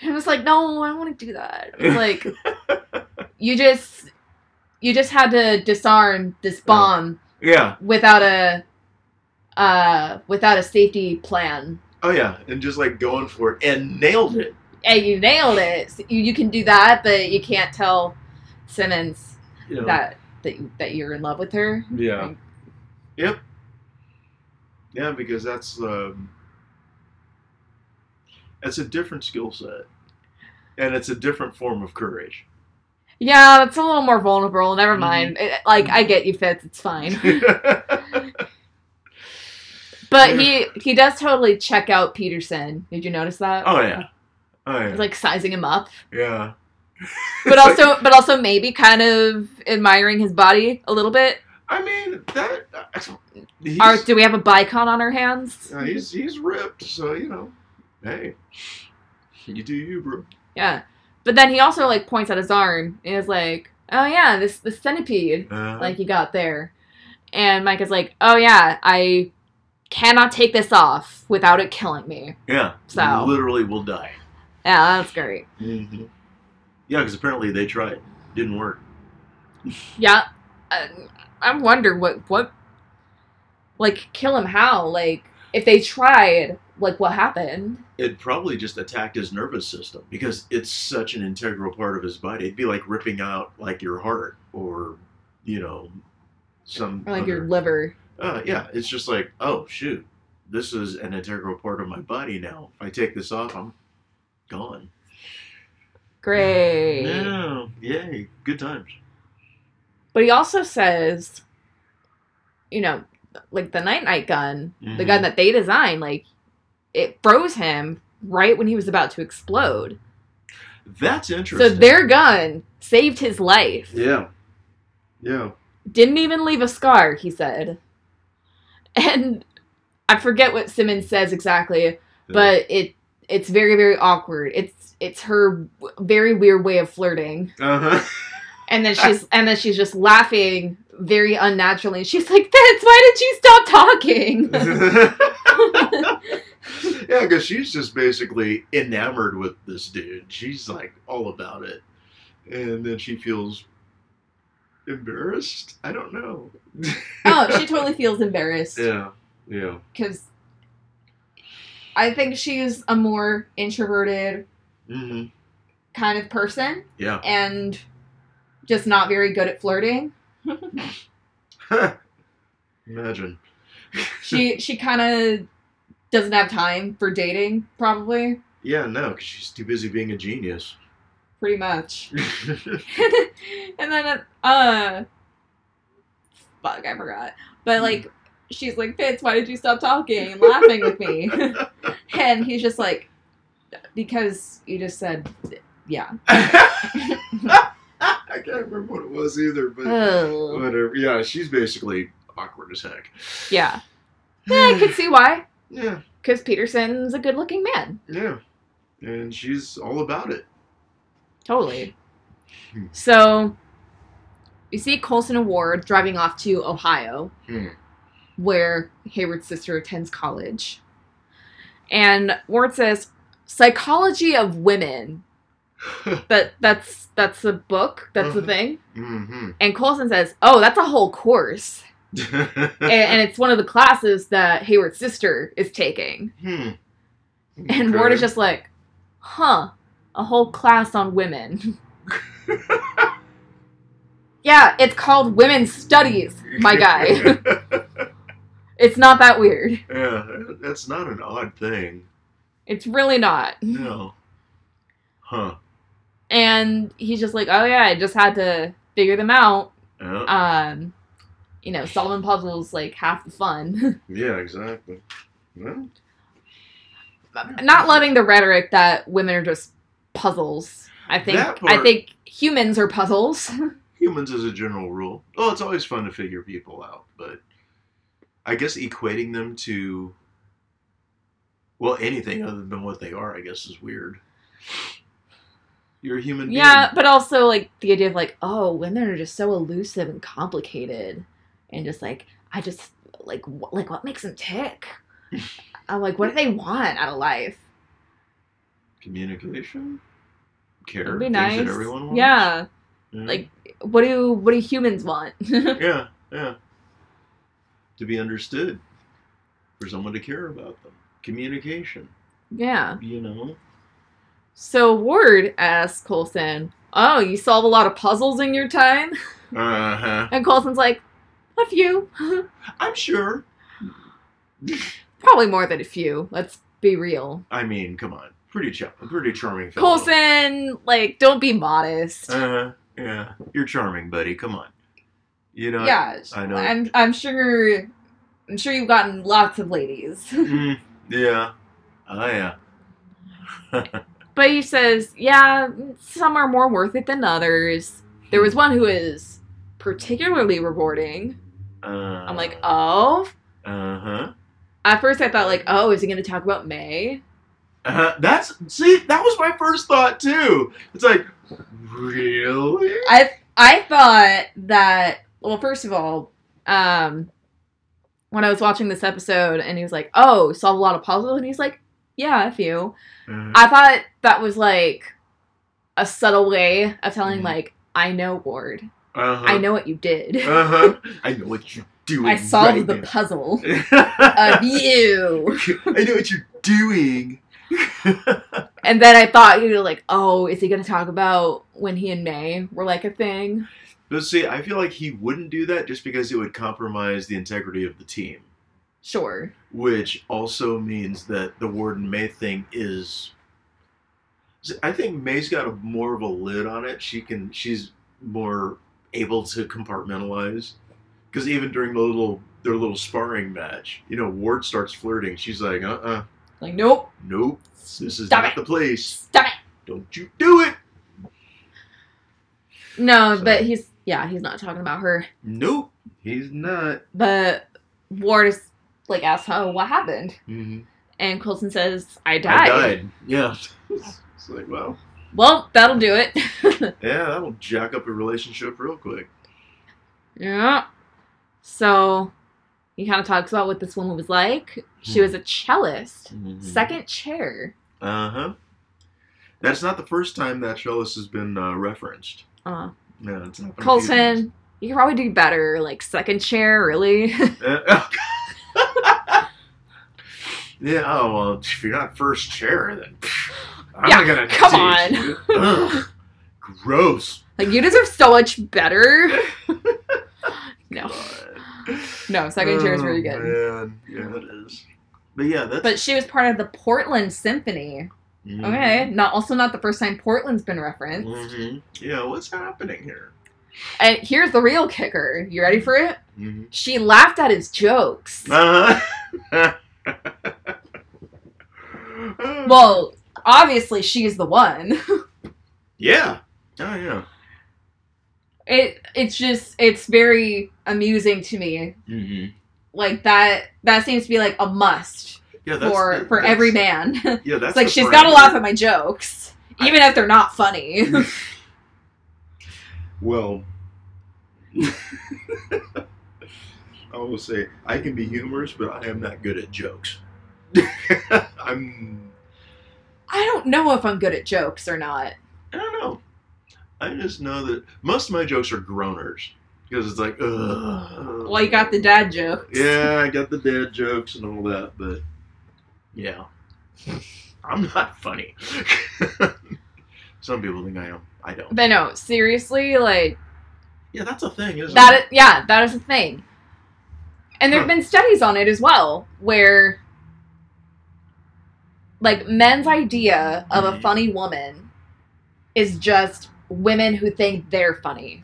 it was like no i don't want to do that. It was like you just you just had to disarm this bomb Yeah. without a uh without a safety plan. Oh yeah, and just like going for it and nailed it. and you nailed it. So you, you can do that but you can't tell simmons You know. that that, that you're in love with her Yeah. Yep. Yeah, because that's um, that's a different skill set, and it's a different form of courage. yeah that's a little more vulnerable never Mhm. mind It- like i get you fitz it's fine but he he does totally check out peterson did you notice that oh yeah. Oh yeah. He's, like sizing him up yeah. But also but also maybe kind of admiring his body a little bit I mean that. Do we have a bicon on our hands? uh, he's he's ripped, so you know. Hey, you do you, bro. Yeah. But then he also like points at his arm and is like, "Oh yeah, this the centipede Uh, like you got there." And Mike is like, "Oh yeah, I cannot take this off without it killing me." yeah. So- literally will die. Yeah, that's great. Mm-hmm. Yeah, because apparently they tried, didn't work. Yeah, I, I wonder what what like kill him how like if they tried like what happened. It probably just attacked his nervous system because it's such an integral part of his body. It'd be like ripping out like your heart or, you know, some Or like your liver. Uh, yeah, it's just like, oh shoot, this is an integral part of my body now. If I take this off, I'm gone. Great. Yeah, yay, good times. But he also says, you know, like the night night gun, the Mhm. gun that they designed, like it froze him right when he was about to explode. That's interesting. So their gun saved his life. yeah, yeah. Didn't even leave a scar, he said. And I forget what Simmons says exactly, but it it's very very awkward. It's it's her very weird way of flirting. uh huh. And then she's and then she's just laughing very unnaturally. She's like, "Vince, why did you stop talking?" yeah, because she's just basically enamored with this dude. She's like all about it, and then she feels embarrassed. I don't know. oh, she totally feels embarrassed Yeah, yeah. because I think she's a more introverted hmm kind of person Yeah. and just not very good at flirting. Imagine. She she kind of doesn't have time for dating, probably, Yeah, no, because she's too busy being a genius. pretty much. and then uh fuck, I forgot. But like she's like, Fitz, why did you stop talking and laughing with me? and he's just like because you just said yeah. I can't remember what it was either, but whatever. Yeah, she's basically awkward as heck. yeah. Yeah, I could see why. Yeah, Because Peterson's a good looking man. yeah. And she's all about it. Totally. Hmm. So we see Coulson and Ward driving off to Ohio, Hmm. Where Hayward's sister attends college. And Ward says, Psychology of Women. That that's that's a book. That's the Mhm. thing. mm-hmm. And Coulson says, Oh, that's a whole course. and, and it's one of the classes that Hayward's sister is taking. hmm. And Ward is just like, huh, a whole class on women. yeah, it's called Women's Studies, my guy. It's not that weird. yeah, that's not an odd thing. It's really not. No. Huh. And he's just like, oh yeah, I just had to figure them out. Yeah. Um, you know, solving puzzles like half the fun. yeah, exactly. Well, not loving the rhetoric that women are just puzzles. I think That I think humans are puzzles. humans as a general rule. Oh, it's always fun to figure people out, but I guess equating them to well, anything other than what they are, I guess, is weird. You're a human being. Yeah, but also like the idea of like, oh, women are just so elusive and complicated, and just like I just like wh- like what makes them tick? I'm like, what do they want out of life? Communication, care, It'd be things nice. that everyone wants. Yeah, Yeah. like what do what do humans want? yeah, yeah. To be understood, for someone to care about them. Communication, yeah. you know. So Ward asks Coulson, "Oh, you solve a lot of puzzles in your time?" Uh huh. And Coulson's like, "A few, I'm sure. probably more than a few. Let's be real." I mean, come on, pretty char- pretty charming fellow. Coulson, like, don't be modest. Uh huh. yeah, you're charming, buddy. Come on. You know. yeah, I know. I'm I'm sure I'm sure you've gotten lots of ladies. Mm, yeah. Oh yeah. but he says, yeah, some are more worth it than others. There was one who is particularly rewarding. Uh, I'm like, oh. Uh huh. At first I thought like, oh, is he gonna talk about May? Uh, that's see, that was my first thought too. It's like, really? I I thought that well, first of all, um when I was watching this episode and he was like, Oh, solve a lot of puzzles and he's like, Yeah, a few. Uh, I thought that was like a subtle way of telling Mhm. like, I know Ward. Uh-huh. I know what you did. Uh-huh. I know what you're doing. I solved right the now. puzzle of you. I know what you're doing. And then I thought you were like, oh, is he gonna talk about when he and May were like a thing? But see, I feel like he wouldn't do that just because it would compromise the integrity of the team. Sure. which also means that the Warden May thing is. I think May's got a more of a lid on it. She can, she's more able to compartmentalize. Because even during the little their little sparring match, you know, Ward starts flirting. She's like, uh, uh Like, nope. nope, this is Stop not it. the place. Stop it. Don't you do it? No, So- but he's yeah, he's not talking about her. Nope, he's not. But Ward is like asks how what happened. Mm-hmm. And Coulson says, I died. I died. Yeah. it's like, well, Well, that'll do it. yeah, that'll jack up a relationship real quick. yeah. So he kind of talks about what this woman was like. She Hmm. was a cellist, Mhm. second chair. Uh huh. That's not the first time that cellist has been uh, referenced. Uh, No, it's not. Coulson, you can probably do better. Like second chair, really? yeah. Oh well, if you're not first chair, then pff, I'm Yeah, not gonna. come teach you. Ugh, gross. like you deserve so much better. no, God. no, second chair is really Oh, good. Man. Yeah, it is. But yeah, that's. But she was part of the Portland Symphony. Mhm. Okay, not also not the first time Portland's been referenced. Mhm. Yeah, what's happening here? And here's the real kicker. You ready for it? Mm-hmm. She laughed at his jokes. Uh-huh. Well, obviously she's the one. yeah. Oh yeah. It it's just it's very amusing to me. Mm-hmm. Like that that seems to be like a must Yeah, for the- for every man. Yeah, that's like she's got to laugh at my jokes, even if they're not funny. Well, I will say I can be humorous, but I am not good at jokes. I'm. I don't know if I'm good at jokes or not. I don't know. I just know that most of my jokes are groaners because it's like, ugh. Well, you got the dad jokes. Yeah, I got the dad jokes and all that, but yeah, I'm not funny. Some people think I am. I don't. But no, seriously, like Yeah, that's a thing, isn't that. it? Is, yeah, that is a thing. And there have Huh. been studies on it as well, where like men's idea of a Mhm. funny woman is just women who think they're funny.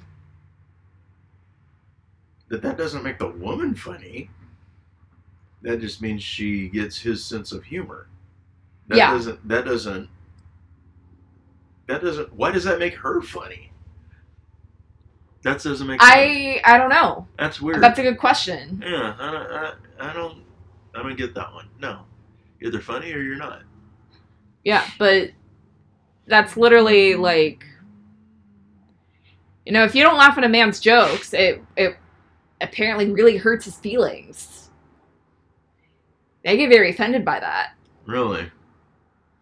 But that doesn't make the woman funny. That just means she gets his sense of humor. That Yeah. doesn't that doesn't that doesn't why does that make her funny? That doesn't make sense. I I don't know. That's weird. That's a good question. yeah, I don't, I, I don't I don't get that one. No. You're either funny or you're not. Yeah, but that's literally like you know, if you don't laugh at a man's jokes, it it apparently really hurts his feelings. They get very offended by that. Really?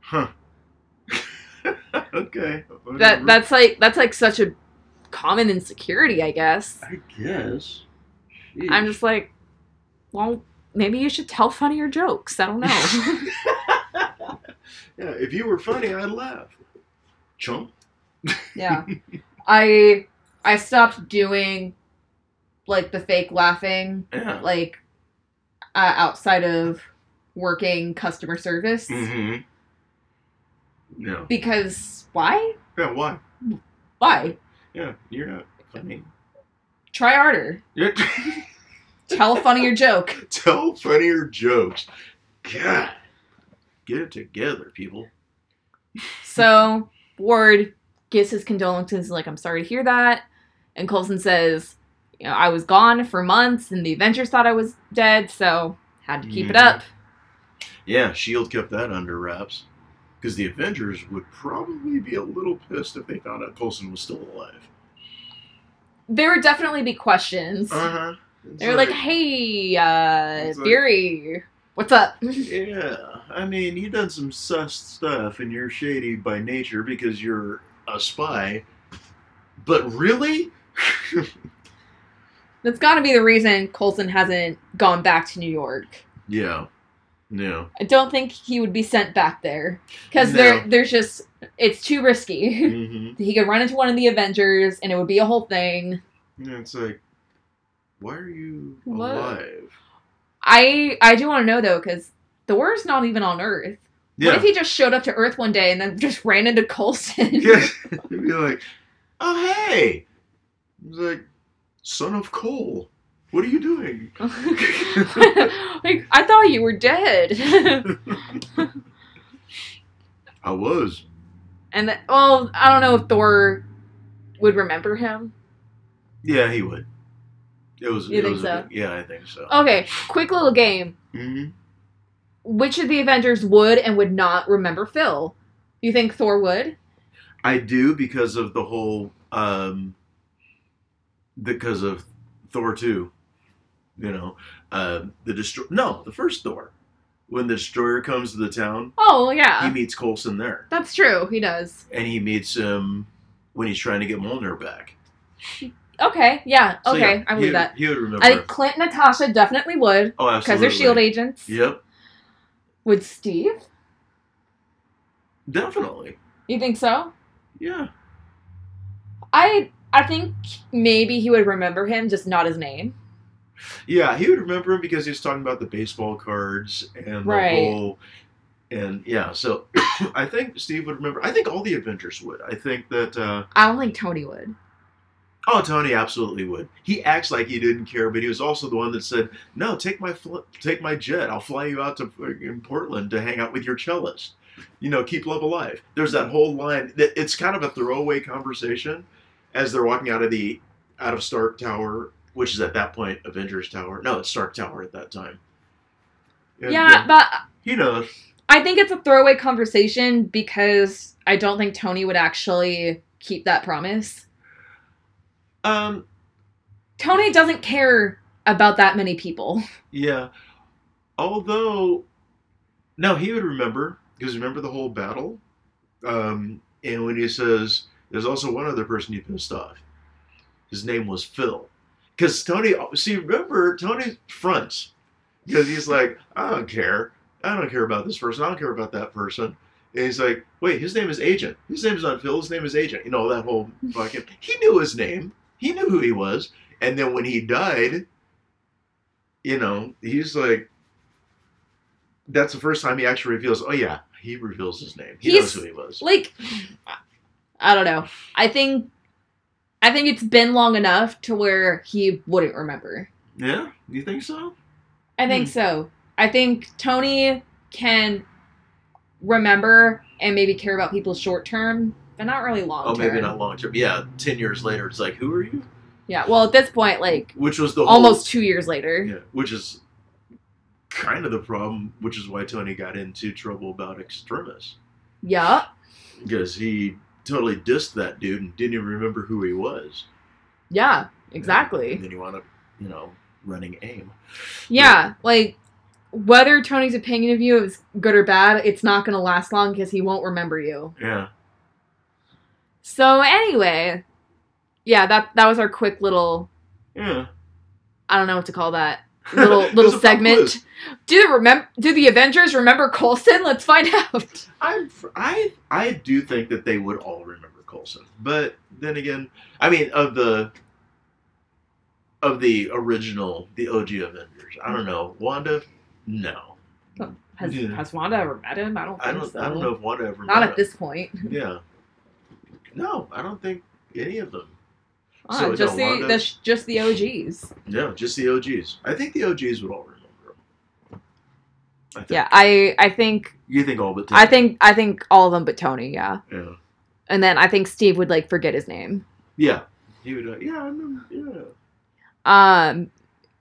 Huh. okay. That that's like that's like such a common insecurity, I guess. I guess. I'm just like, well, maybe you should tell funnier jokes. I don't know. yeah, if you were funny, I'd laugh. Chump. yeah. I I stopped doing like the fake laughing Yeah. like uh, outside of working customer service Mm-hmm. Yeah. because why? Yeah. Why? Why? Yeah. You're not funny. Try harder. Tell a funnier joke. Tell funnier jokes. God. Get it together, people. So Ward gives his condolences, like, I'm sorry to hear that. And Coulson says, you know, I was gone for months and the Avengers thought I was dead, so had to keep it Mhm. up. Yeah, Shield kept that under wraps because the Avengers would probably be a little pissed if they found out Coulson was still alive. There would definitely be questions. Uh huh. They're like, hey, uh, It's like- Fury, what's up? Yeah, I mean, you've done some sus stuff, and you're shady by nature because you're a a spy. But really, That's got to be the reason Coulson hasn't gone back to New York. yeah, yeah, I don't think he would be sent back there because No. there, there's just it's too risky. hmm he could run into one of the Avengers, and it would be a whole thing. yeah. It's like, why are you What? alive? I I do want to know though because Thor's not even on Earth. What if he just showed up to Earth one day and then just ran into Coulson? yeah. He'd be like, oh hey, he's like, son of Coul. What are you doing? like I thought you were dead. I was. and then, well, I don't know if Thor would remember him. Yeah, he would. It was. You it think was so? A, yeah, I think so. Okay, quick little game. hmm Which of the Avengers would and would not remember Phil? You think Thor would? I do because of the whole. um Because of Thor two, you know, uh, the destroy. No, the first Thor, when the destroyer comes to the town, Oh yeah. he meets Coulson there, that's true. He does. and he meets him when he's trying to get Mjolnir back. Okay, yeah, So, okay, yeah, I believe that. He would remember. I think Clint and Natasha definitely would oh, absolutely. because they're Shield agents. Yep, Would Steve? definitely. You think so? Yeah. I I think maybe he would remember him, just not his name. Yeah, he would remember him because he was talking about the baseball cards and the whole. And yeah, so I think Steve would remember. I think all the Avengers would. I think that. Uh, I don't think Tony would. oh, Tony absolutely would. He acts like he didn't care, but he was also the one that said, "No, take my fl- take my jet. I'll fly you out to in Portland to hang out with your cellist. You know, keep love alive." There's that whole line. That it's kind of a throwaway conversation as they're walking out of the out of Stark Tower, which is at that point Avengers Tower. No, it's Stark Tower at that time. And, Yeah, but he knows. I think it's a throwaway conversation because I don't think Tony would actually keep that promise. Um, Tony doesn't care about that many people. yeah. Although, no, he would remember because remember the whole battle. Um, and when he says, "There's also one other person you pissed off," his name was Phil. Because Tony, see, remember Tony fronts because he's like, "I don't care. I don't care about this person. I don't care about that person." And he's like, "Wait, his name is Agent. His name's not Phil. His name is Agent." You know that whole fucking. He knew his name. He knew who he was. And then when he died, you know, he's like, that's the first time he actually reveals. Oh yeah, he reveals his name. He He's- knows who he was. Like I don't know. I think I think it's been long enough to where he wouldn't remember. Yeah, you think so? I think Hmm. so. I think Tony can remember and maybe care about people short term, but not really long Oh, maybe not long term. Yeah, ten years later, it's like, who are you? Yeah, well, at this point, like Which was the whole, almost two years later. Yeah, which is kind of the problem. Which is why Tony got into trouble about Extremis. Yeah. because he totally dissed that dude and didn't even remember who he was. Yeah, And exactly. then you want to, you know, running AIM. Yeah, like whether Tony's opinion of you is good or bad, it's not going to last long because he won't remember you. Yeah. So anyway, yeah, that that was our quick little Yeah. I don't know what to call that. Little little segment. Do the remember do the Avengers remember Coulson? Let's find out. I, I, I do think that they would all remember Coulson, but then again, I mean, of the of the original, the OG Avengers, I don't know. Wanda, no, Has Yeah. has Wanda ever met him? I don't think I don't. so. I don't know if Wanda ever. Not met at this point. Yeah. No, I don't think any of them. Ah, So, just the the just the OGs. No, just the OGs. I think the OGs would all remember. I think. Yeah, I I think You think all but I think I think all of them but Tony. Yeah, Yeah. and then I think Steve would like forget his name. Yeah. He would. Uh, yeah. I remember. Yeah. Um,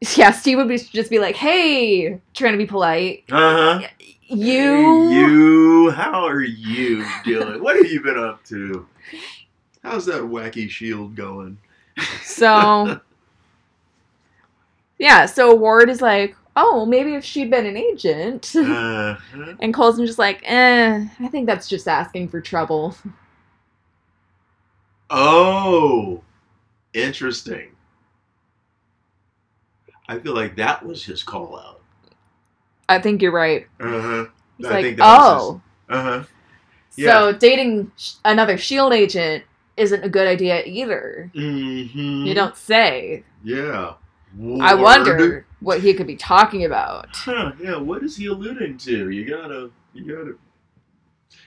yeah, Steve would be, just be like, "Hey," trying to be polite. Uh huh. You, Hey, you, how are you doing? what have you been up to? How's that wacky shield going? So yeah. So Ward is like, "Oh, maybe if she'd been an agent," Uh-huh. and Coulson's just like, "Eh, I think that's just asking for trouble." Oh, interesting. I feel like that was his call out. I think you're right. Uh huh. He's I like, think that oh, Uh huh. so dating sh- another shield agent isn't a good idea either. Mm-hmm. You don't say. Yeah. I wonder what he could be talking about. Huh, yeah, what is he alluding to? You gotta, you gotta,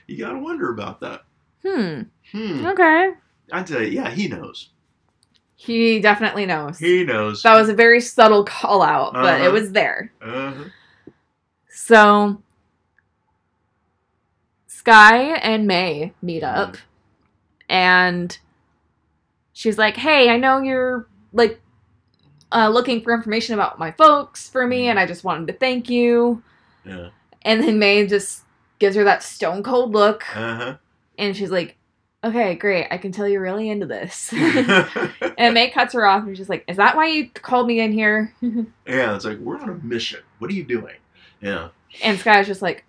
you gotta wonder about that. Hmm. Hmm. Okay. I tell you, yeah, he knows. He definitely knows. He knows. That was a very subtle call out, but Uh-huh. it was there. Uh-huh. So Skye and May meet up and she's like, "Hey, I know you're like uh, looking for information about my folks for me and I just wanted to thank you." Yeah. And then May just gives her that stone cold look Uh and she's like, "Okay, great. I can tell you're really into this." and May cuts her off and she's like, "Is that why you called me in here?" yeah, it's like we're on a mission. What are you doing? Yeah. And Skye's just like,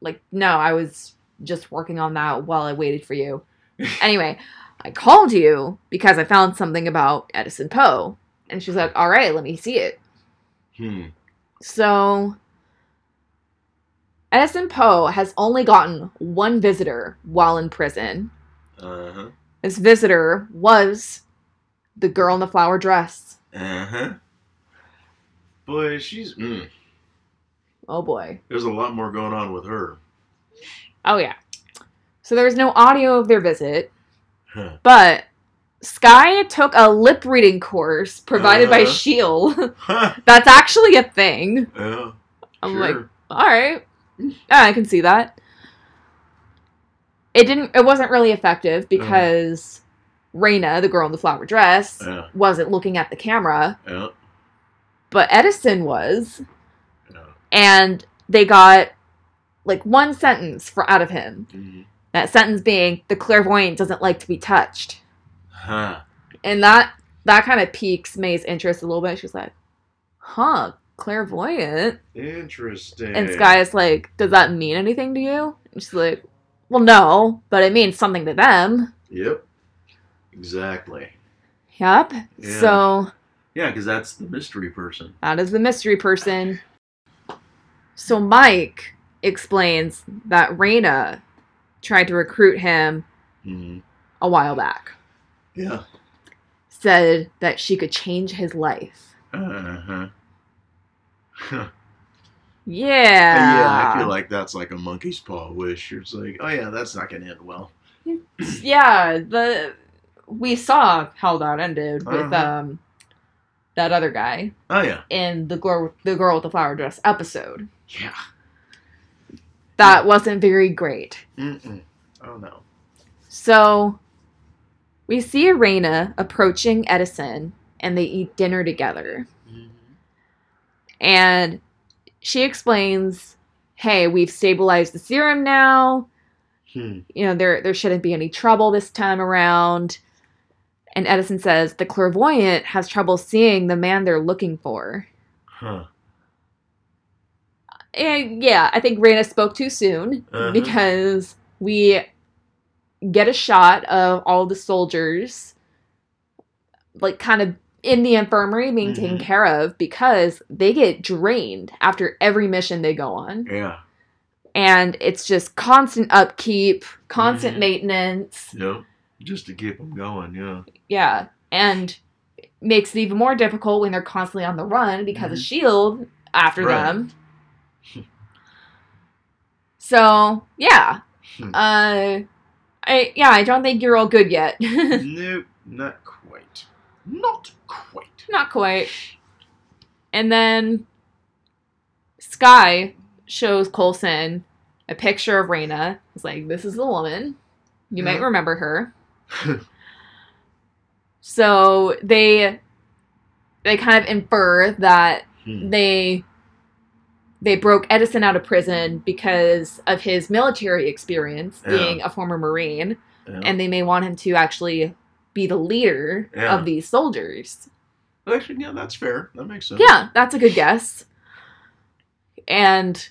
like, no, I was just working on that while I waited for you. Anyway, I called you because I found something about Edison Po. And she's like, all right, let me see it. Hmm. So, Edison Po has only gotten one visitor while in prison. Uh huh. This visitor was the girl in the flower dress. Uh huh. Boy, she's. Mm, Oh boy. there's a lot more going on with her. Oh yeah. So there was no audio of their visit. Huh. But Skye took a lip reading course provided by Uh-huh. Shield. Huh. E That's actually a thing. Yeah. I'm sure. like, all right, yeah, I can see that. It didn't. It wasn't really effective because Raina, the girl in the flower dress, wasn't looking at the camera, Yeah. but Edison was, and they got like one sentence for out of him. Mhm. That sentence being, "The clairvoyant doesn't like to be touched." Huh. and that that kind of piques May's interest a little bit. She's like, "Huh, clairvoyant." Interesting. And Skye is like, "Does that mean anything to you?" And she's like, "Well, no, but it means something to them." Yep. Exactly. Yep. Yeah. So Yeah, because that's the mystery person. that is the mystery person. So Mike explains that Raina tried to recruit him hmm a while back. Yeah. Said that she could change his life. Uh huh. Yeah. yeah, I feel like that's like a monkey's paw wish. It's like, oh yeah, that's not gonna end well. yeah, the we saw how that ended with Uh-huh. um that other guy Oh yeah. in the girl the girl with the flower dress episode. Yeah. That wasn't very great. Mm-mm. Oh no. So we see Raina approaching Edison and they eat dinner together. Mhm. And she explains, "Hey, we've stabilized the serum now. Hmm. you know there there shouldn't be any trouble this time around and edison says the clairvoyant has trouble seeing the man they're looking for Huh. And yeah i think Raina spoke too soon Uh-huh. because we get a shot of all the soldiers like kind of in the infirmary being taken Mhm. care of because they get drained after every mission they go on Yeah. and it's just constant upkeep constant Mhm. maintenance Yep. Just to keep them going. Yeah. Yeah, and makes it even more difficult when they're constantly on the run because of Mhm. Shield after Right. them. So yeah, Hmm. uh, I yeah, I don't think you're all good yet. nope. Not quite. Not quite. Not quite. And then Skye shows Coulson a picture of Raina. It's like, this is the woman. You might remember her. so they they kind of infer that Hmm. they they broke Edison out of prison because of his military experience Yeah. being a former Marine, Yeah. and they may want him to actually be the leader Yeah. of these soldiers. Actually, yeah, that's fair. That makes sense. Yeah, that's a good guess. And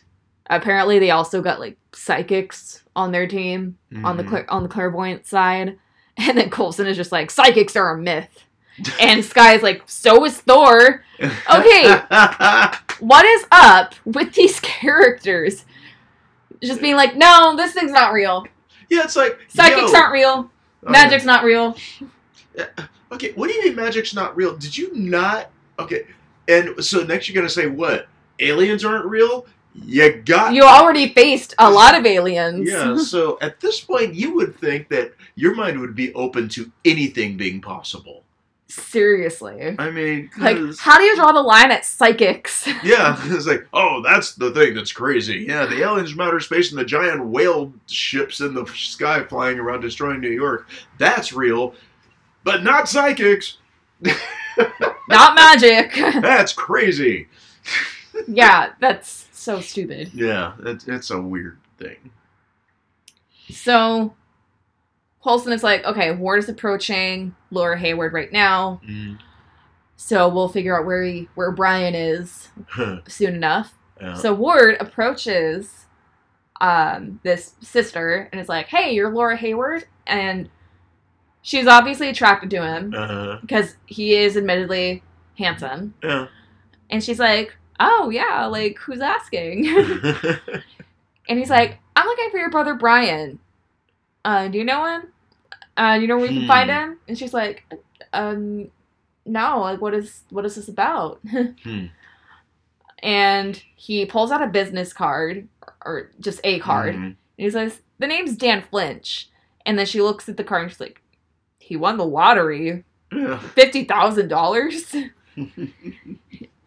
apparently, they also got like psychics on their team on the Mhm. cla- on the clairvoyant side, And then Coulson is just like, psychics are a myth. And Skye's like, so is Thor. Okay. What is up with these characters? Just being like, no, this thing's not real. yeah, it's like Psychics yo. aren't real. Oh, okay. Magic's not real. Uh, okay, what do you mean magic's not real? Did you not? Okay, and so next you're gonna say what? Aliens aren't real? You got You already faced a lot of aliens. Yeah, so at this point, you would think that your mind would be open to anything being possible. Seriously. I mean, Like, how do you draw the line at psychics? yeah, it's like, oh, that's the thing that's crazy. Yeah, the aliens from outer space and the giant whale ships in the sky flying around destroying New York. That's real, but not psychics. Not magic. That's crazy. yeah, that's so stupid. Yeah, it's, it's a weird thing. So, Coulson is like, okay, Ward is approaching Laura Hayward right now, so we'll figure out where he, where Brian is soon enough. Yeah. So Ward approaches um, this sister and is like, "Hey, you're Laura Hayward," and she's obviously attracted to him uh-huh. because he is admittedly handsome. Yeah. And she's like, "Oh yeah, like who's asking?" and he's like, "I'm looking for your brother Brian. Uh, do you know him? Uh, you know where we can find Hmm. him?" And she's like, "Um, no. Like, what is what is this about?" Hmm. And he pulls out a business card or just a card. Mhm. And he says, The name's Dan Flinch. And then she looks at the card and she's like, He won the lottery. Yeah. $50,000? and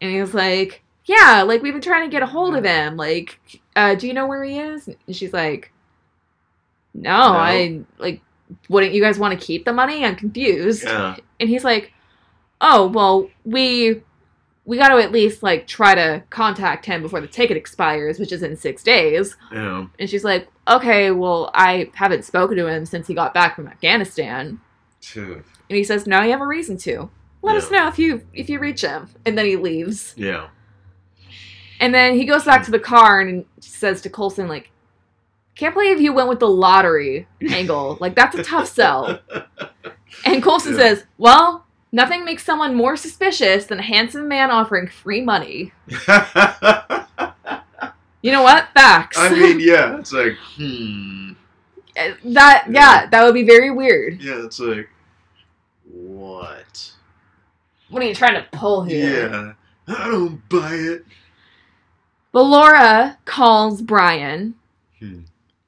he was like, Yeah, like we've been trying to get a hold of him. Like, uh, do you know where he is? And she's like, No, No. I, like, wouldn't you guys want to keep the money? I'm confused. Yeah. And he's like, Oh, well, we. We got to at least like try to contact him before the ticket expires, which is in six days. Yeah. And she's like, okay, well, I haven't spoken to him since he got back from Afghanistan. Phew. And he says, no, you have a reason to. Let us know if you if you reach him. And then he leaves. Yeah. And then he goes back to the car and says to Coulson, like, can't believe you went with the lottery angle. Like, that's a tough sell. And Coulson Yeah. says, well, nothing makes someone more suspicious than a handsome man offering free money. You know what? Facts. I mean, yeah, it's like, hmm. Uh, that, yeah, that would be very weird. Yeah, it's like, what? What are you trying to pull here? Yeah. I don't buy it. But Laura calls Brian Hmm.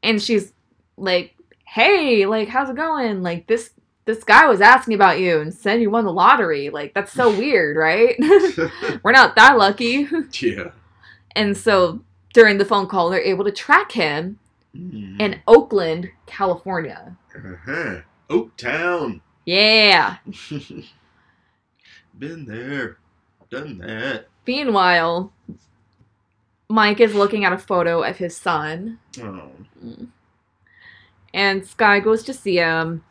And she's like, "Hey, like how's it going? Like this this guy was asking about you and said you won the lottery. Like that's so weird, right? We're not that lucky." yeah. And so during the phone call, they're able to track him Mhm. in Oakland, California. Uh-huh. Oaktown. Yeah. Been there. Done that. Meanwhile, Mike is looking at a photo of his son Oh. And Skye goes to see him,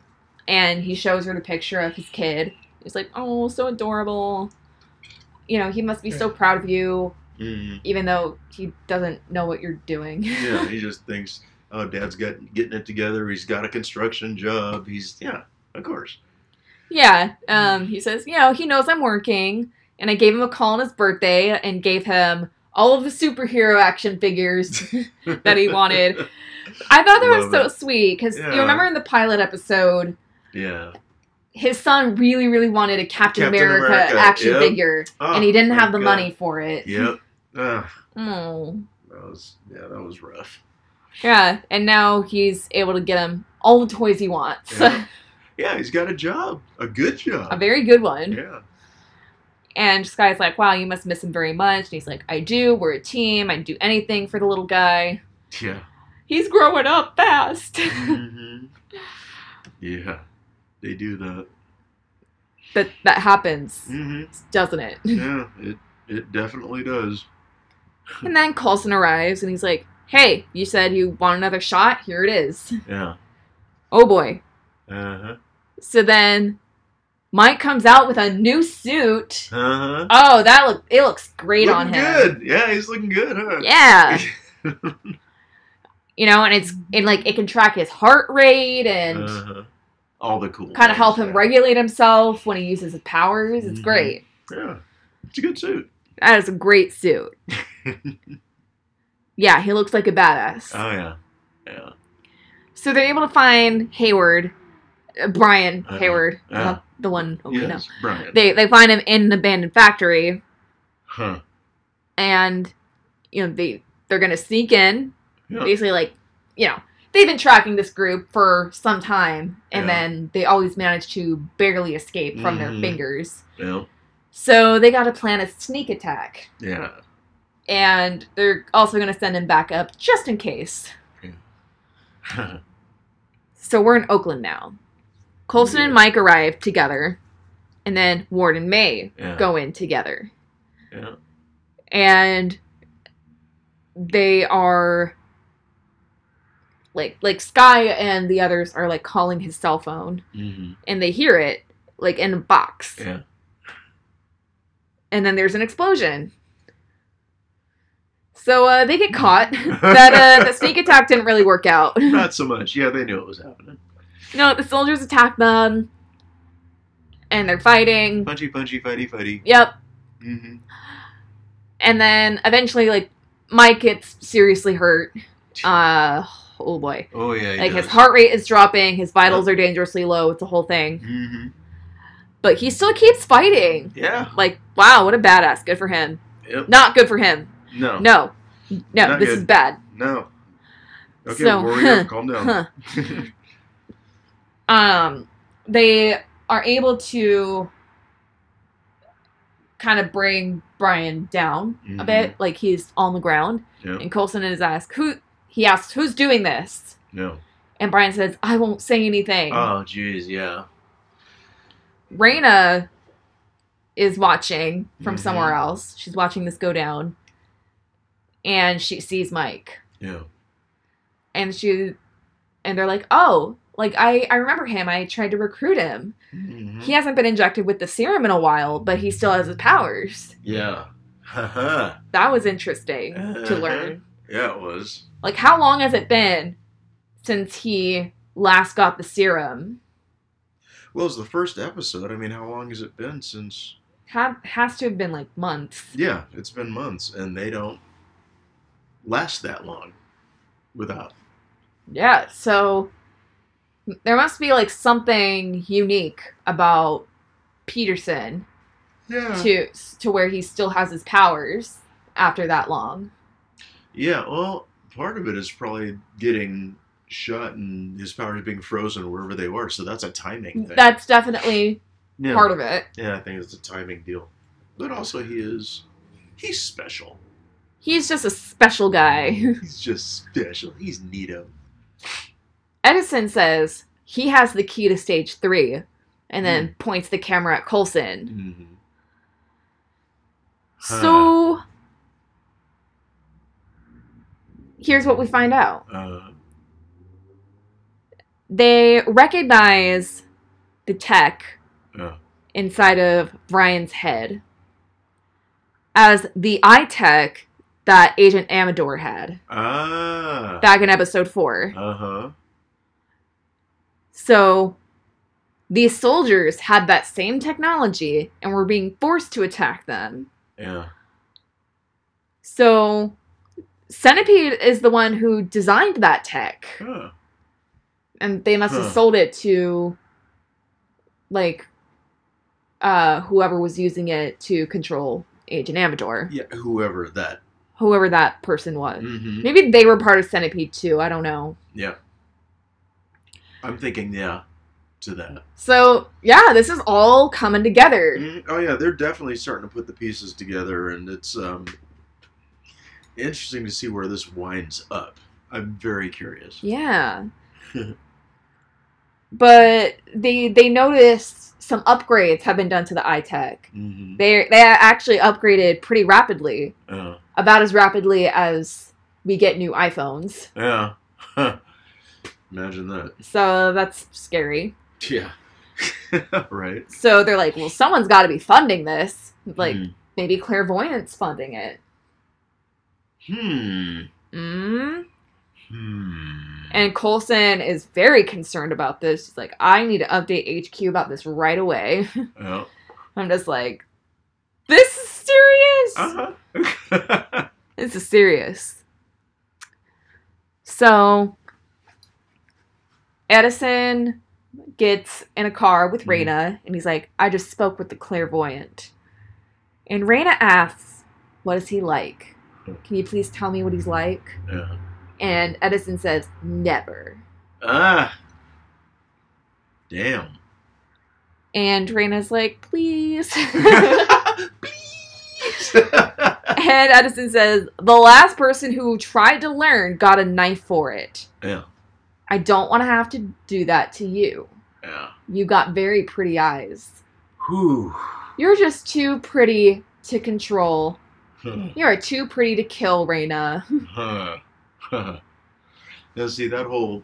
and he shows her the picture of his kid. He's like, "Oh, so adorable." You know, he must be so proud of you, Mhm. even though he doesn't know what you're doing. Yeah, he just thinks, oh, dad's got getting it together. He's got a construction job. He's, yeah, of course. yeah. Um, he says, you know, he knows I'm working, and I gave him a call on his birthday and gave him all of the superhero action figures that he wanted. I thought that was so it. sweet because Yeah. you remember in the pilot episode, Yeah. his son really, really wanted a Captain, Captain America, America, action yep. figure, Oh, and he didn't have the God. money for it. Yep. Oh. that was, yeah, that was rough. Yeah, and now he's able to get him all the toys he wants. Yeah. Yeah, he's got a job, a good job. a very good one. yeah. And Skye's like, wow, you must miss him very much. And he's like, I do. We're a team. I'd do anything for the little guy. Yeah. He's growing up fast. hmm Yeah. They do that. that that happens, hmm doesn't it? Yeah, it it definitely does. And then Coulson arrives and he's like, hey, you said you want another shot? Here it is. Yeah. Oh boy. Uh huh. So then Mike comes out with a new suit. Uh huh. Oh, that look it looks great on him. good. Yeah, he's looking good, huh? Yeah. you know, and it's and like it can track his heart rate and Uh-huh. all the cool. kind of help him yeah. regulate himself when he uses his powers. It's Mhm. great. Yeah, it's a good suit. That is a great suit. Yeah, he looks like a badass. Oh yeah, yeah. So they're able to find Hayward, uh, Brian Uh-huh. Hayward, Uh-huh. not the one. Oh, we know. Brian. They they find him in an abandoned factory, huh. and you know they they're gonna sneak in. Yeah. Basically, like you know they've been tracking this group for some time, and Yeah. then they always manage to barely escape from their Mhm. fingers. Yeah. So they got to plan a sneak attack, Yeah. and they're also gonna send him back up just in case. Yeah. So we're in Oakland now. Coulson and Mike arrive together, and then Ward and May yeah. go in together. Yeah. And they are like like Skye and the others are like calling his cell phone hmm and they hear it like in a box. Yeah. And then there's an explosion. So uh, they get caught. that uh, the sneak attack didn't really work out. Not so much. Yeah, they knew it was happening. No, the soldiers attack them, and they're fighting. Punchy, punchy, fighty, fighty. Yep. Mm-hmm. And then eventually, like Mike gets seriously hurt. Uh, oh boy, Oh yeah. like his heart rate is dropping, his vitals are dangerously low. It's a whole thing, Mhm. but he still keeps fighting. Yeah. Like, wow, what a badass! Good for him. Yep. Not good for him. No. No, no, Not this good. is bad. No. Okay, So, warrior, huh, calm down. huh. um they are able to kind of bring Brian down a Mhm. bit like he's on the ground yeah. and Coulson is asked who he asks who's doing this No. and Brian says I won't say anything Oh, jeez, yeah. Raina is watching from Mhm. somewhere else she's watching this go down and she sees Mike Yeah. and she and they're like oh like I, I remember him i tried to recruit him Mhm. he hasn't been injected with the serum in a while but he still has his powers Yeah. That was interesting to Uh-huh. learn yeah, it was. like how long has it been since he last got the serum Well, it's the first episode. I mean, how long has it been since? ha- has to have been like months Yeah, it's been months, and they don't last that long without. yeah so there must be like something unique about peterson Yeah. to to where he still has his powers after that long Yeah. Well, part of it is probably getting shot and his powers being frozen wherever they were. So that's a timing thing. that's definitely yeah. part of it Yeah, I think it's a timing deal. But also, he is. He's special. he's just a special guy He's just special. He's neato. Edison says he has the key to stage three and then Hmm. points the camera at colson Mm-hmm. so here's what we find out Uh, they recognize the tech uh, inside of Brian's head as the eye tech that Agent Amador had ah. back in episode four. Uh huh. So these soldiers had that same technology and were being forced to attack them. Yeah. So Centipede is the one who designed that tech. Huh. and they must have sold it to like uh whoever was using it to control Agent Amador, Yeah. Whoever that. whoever that person was. Mm-hmm. Maybe they were part of Centipede too. I don't know. Yeah. I'm thinking, yeah, to that. So yeah, this is all coming together. Mm, Oh yeah, they're definitely starting to put the pieces together, and it's um interesting to see where this winds up. I'm very curious. Yeah. but they they noticed some upgrades have been done to the iTech. Mm-hmm. They they actually upgraded pretty rapidly, Uh, about as rapidly as we get new iPhones. yeah. Imagine that. So that's scary. Yeah. right. So they're like, well, someone's got to be funding this. Like Mhm. maybe Clairvoyant's funding it. Hmm. Mm. Hmm. And Coulson is very concerned about this. He's like, I need to update HQ about this right away. Yeah. I'm just like, this is serious. Uh-huh. This is serious. So, Edison gets in a car with Mhm. Raina, and he's like, I just spoke with the clairvoyant. And Raina asks, What is he like? Can you please tell me what he's like? yeah. And Edison says, Never. Ah. Damn. And Raina's like, Please. Please. and Edison says, The last person who tried to learn got a knife for it. yeah. I don't want to have to do that to you. Yeah. You got very pretty eyes. Whew. You're just too pretty to control. Hmm. You are too pretty to kill, Raina. Huh. Huh. now, see, that whole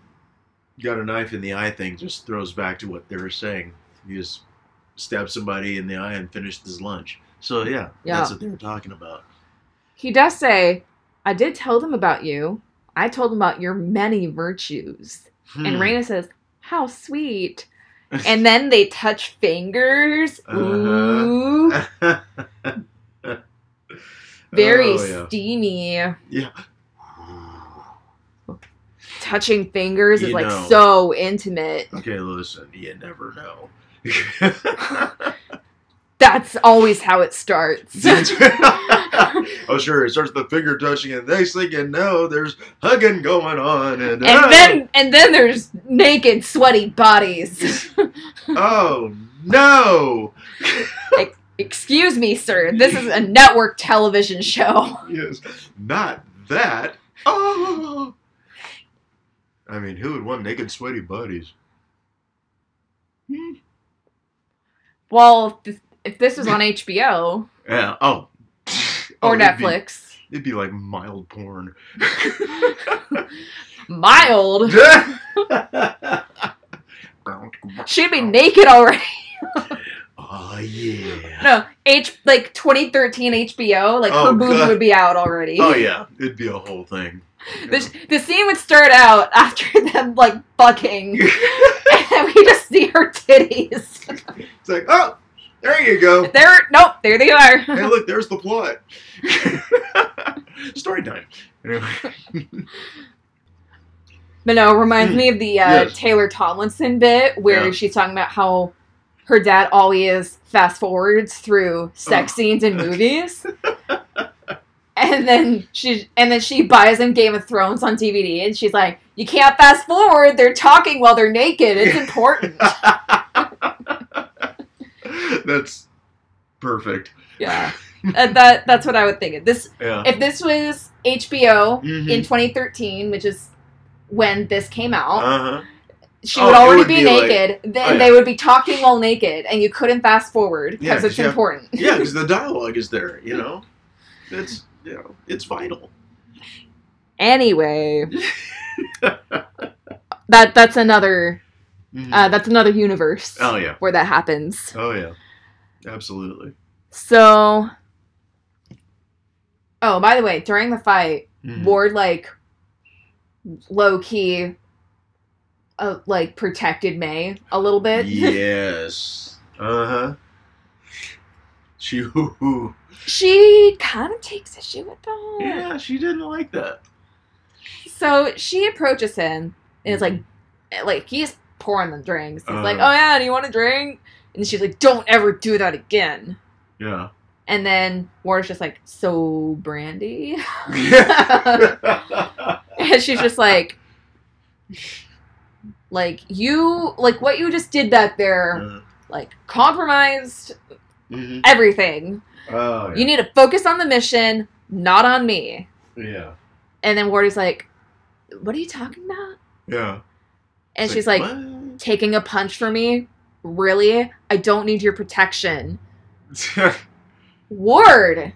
got a knife in the eye thing just throws back to what they were saying. He just stabbed somebody in the eye and finished his lunch. So, yeah, Yeah. that's what they were talking about. He does say, I did tell them about you. I told him about your many virtues. And Hmm. Raina says, How sweet. And then they touch fingers. Uh-huh. Ooh. Very Oh, yeah. steamy. Yeah. Touching fingers is like know. so intimate. Okay, listen, you never know. That's always how it starts. oh, sure. It starts the finger touching, and next thing you know, there's hugging going on, and, and oh. then and then there's naked, sweaty bodies. oh no! Excuse me, sir. This is a network television show. yes, not that. Oh, I mean, who would want naked, sweaty buddies? Hmm. Well, if this, if this was on HBO Yeah. Oh. Or Oh, it'd be- Netflix, It'd be like mild porn. mild, she'd be naked already. oh yeah. No, H like 2013 HBO, like Oh, her boobs God. would be out already. Oh yeah, it'd be a whole thing. The, the scene would start out after them like fucking, and we just see her titties. It's like, oh, there you go. There, nope, there they are. Hey, look, there's the plot. Story time. Anyway. But no, it reminds me of the uh, Yes. Taylor Tomlinson bit where Yeah. she's talking about how her dad always fast forwards through sex Oh. scenes in movies. and then she and then she buys him Game of Thrones on DVD and she's like, You can't fast forward, they're talking while they're naked. It's important. That's perfect. yeah. And that that's what I would think. This Yeah. if this was HBO Mhm. in 2013, which is when this came out, Uh-huh. she Oh, would it already would be, be like- naked. then Oh, yeah. they would be talking while naked, and you couldn't fast forward Yeah, because it's 'cause you have- important. Yeah, because the dialogue is there, you know? It's, you know, it's vital. Anyway, that that's another Mhm. uh, that's another universe oh, yeah. where that happens. Oh, yeah. Absolutely. So, oh, by the way, during the fight, Mhm. Ward like low key, uh, like protected May a little bit. yes. Uh huh. She, she kind of takes issue with that. yeah, she didn't like that. So she approaches him and is like, like he's pouring the drinks. He's like, Uh-huh. "Oh yeah, do you want a drink?" And she's like, "Don't ever do that again." Yeah. And then Ward's just like, "So brandy," and she's just like, "Like you, like what you just did back there, Uh, like compromised mhm. everything. Oh, yeah. You need to focus on the mission, not on me." yeah. And then Ward is like, "What are you talking about?" Yeah. And It's she's like, taking a punch for me? Really? I don't need your protection. Ward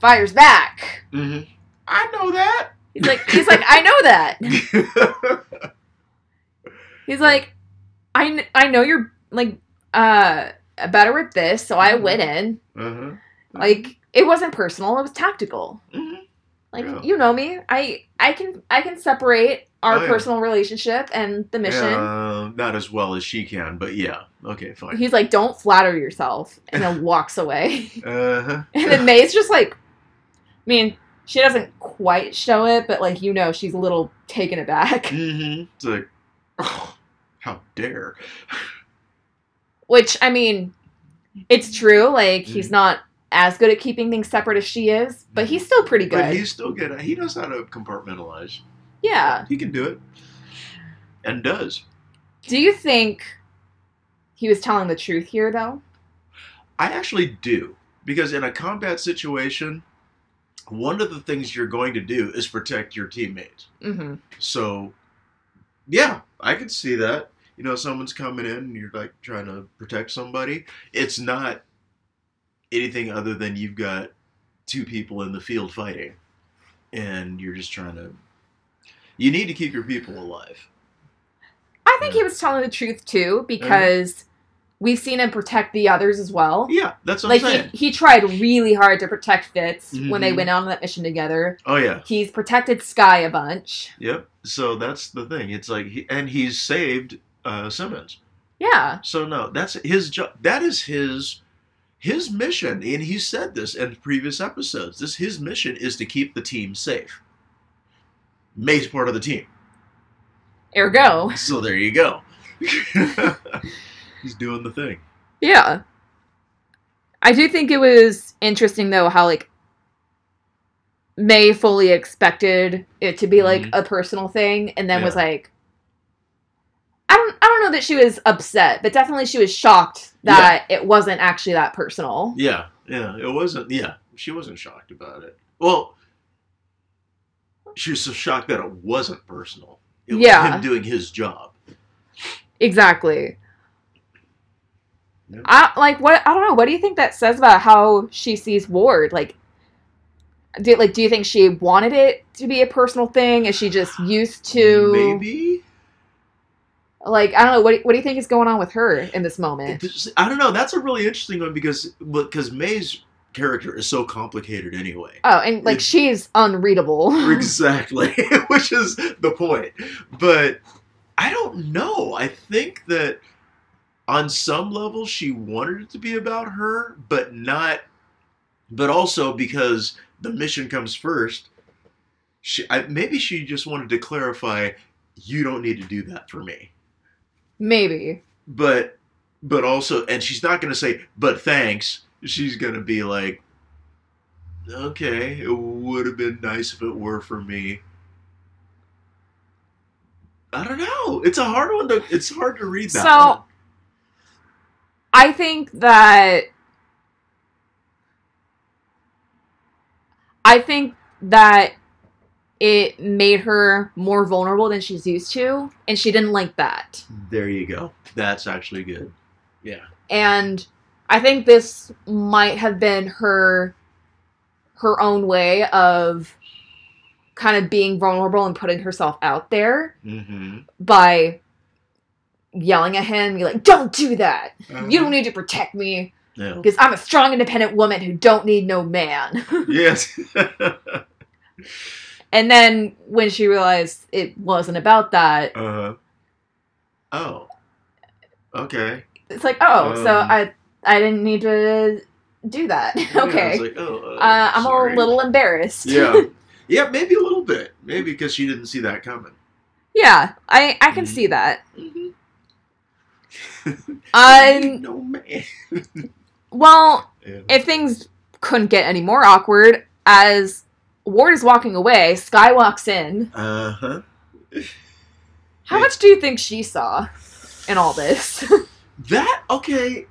fires back. hmm I know that. He's like, he's like, I know that. He's like, I, kn- I know you're like, uh, better at this, so I went in. uh-huh. Like, it wasn't personal. It was tactical. Mhm. Like Yeah. you know me, I I can I can separate our Oh, yeah. personal relationship and the mission. Uh, not as well as she can, but yeah. Okay, fine. He's like, "Don't flatter yourself," and then walks away. Uh-huh. and then May's just like, I mean, she doesn't quite show it, but like you know, she's a little taken aback. hmm It's like, oh, how dare. Which I mean, it's true. Like he's Mhm. not as good at keeping things separate as she is, but he's still pretty good. But he's still good. He knows how to compartmentalize. yeah. He can do it. And does. Do you think he was telling the truth here, though? I actually do. Because in a combat situation, one of the things you're going to do is protect your teammates. Mm-hmm. So, yeah, I could see that. You know, someone's coming in and you're like trying to protect somebody. It's not anything other than you've got two people in the field fighting and you're just trying to. You need to keep your people alive. I think he was telling the truth too, because we've seen him protect the others as well. Yeah, that's what Like I'm saying. he, he tried really hard to protect Fitz when they Mhm. went on that mission together. oh, yeah. He's protected Skye a bunch. Yep. So that's the thing. It's like, he, and he's saved uh, Simmons. Yeah. So no, that's his job. That is his his mission, and he said this in previous episodes. This his mission is to keep the team safe. May's part of the team, Ergo. so there you go. He's doing the thing. Yeah. I do think it was interesting though how like May fully expected it to be like Mhm. a personal thing and then was like I don't I don't know that she was upset, but definitely she was shocked that it wasn't actually that personal. Yeah, yeah. It wasn't. Yeah, she wasn't shocked about it. Well, she was so shocked that it wasn't personal. It was Yeah. him doing his job. Exactly. Yeah. I like what I don't know. What do you think that says about how she sees Ward? Like, do like do you think she wanted it to be a personal thing? Is she just used to maybe. Like I don't know. What do- what do you think is going on with her in this moment? I don't know. That's a really interesting one because because May's character is so complicated anyway. Oh, and like she's unreadable. exactly, which is the point. But I don't know. I think that on some level she wanted it to be about her, but not. But also because the mission comes first. She I, maybe she just wanted to clarify. You don't need to do that for me. Maybe. but but also and she's not going to say but thanks she's going to be like okay it would have been nice if it were for me i don't know it's a hard one to it's hard to read that So- one. I think that I think that it made her more vulnerable than she's used to, and she didn't like that. there you go. That's actually good. Yeah. And I think this might have been her her own way of kind of being vulnerable and putting herself out there mm-hmm. by yelling at him, be like, "Don't do that. You don't need to protect me yeah. because I'm a strong, independent woman who don't need no man." yes and then when she realized it wasn't about that, uh oh okay it's like, "Oh, so Um. I I didn't need to do that." Yeah, okay. like, oh, uh, uh, I'm sorry. a little embarrassed. Yeah. Yeah, maybe a little bit. Maybe because she didn't see that coming. yeah, I I can Mhm. see that. Mm-hmm. Um, no man. well, Yeah. if things couldn't get any more awkward, as Ward is walking away, Skye walks in. Uh huh. How much do you think she saw in all this? That okay.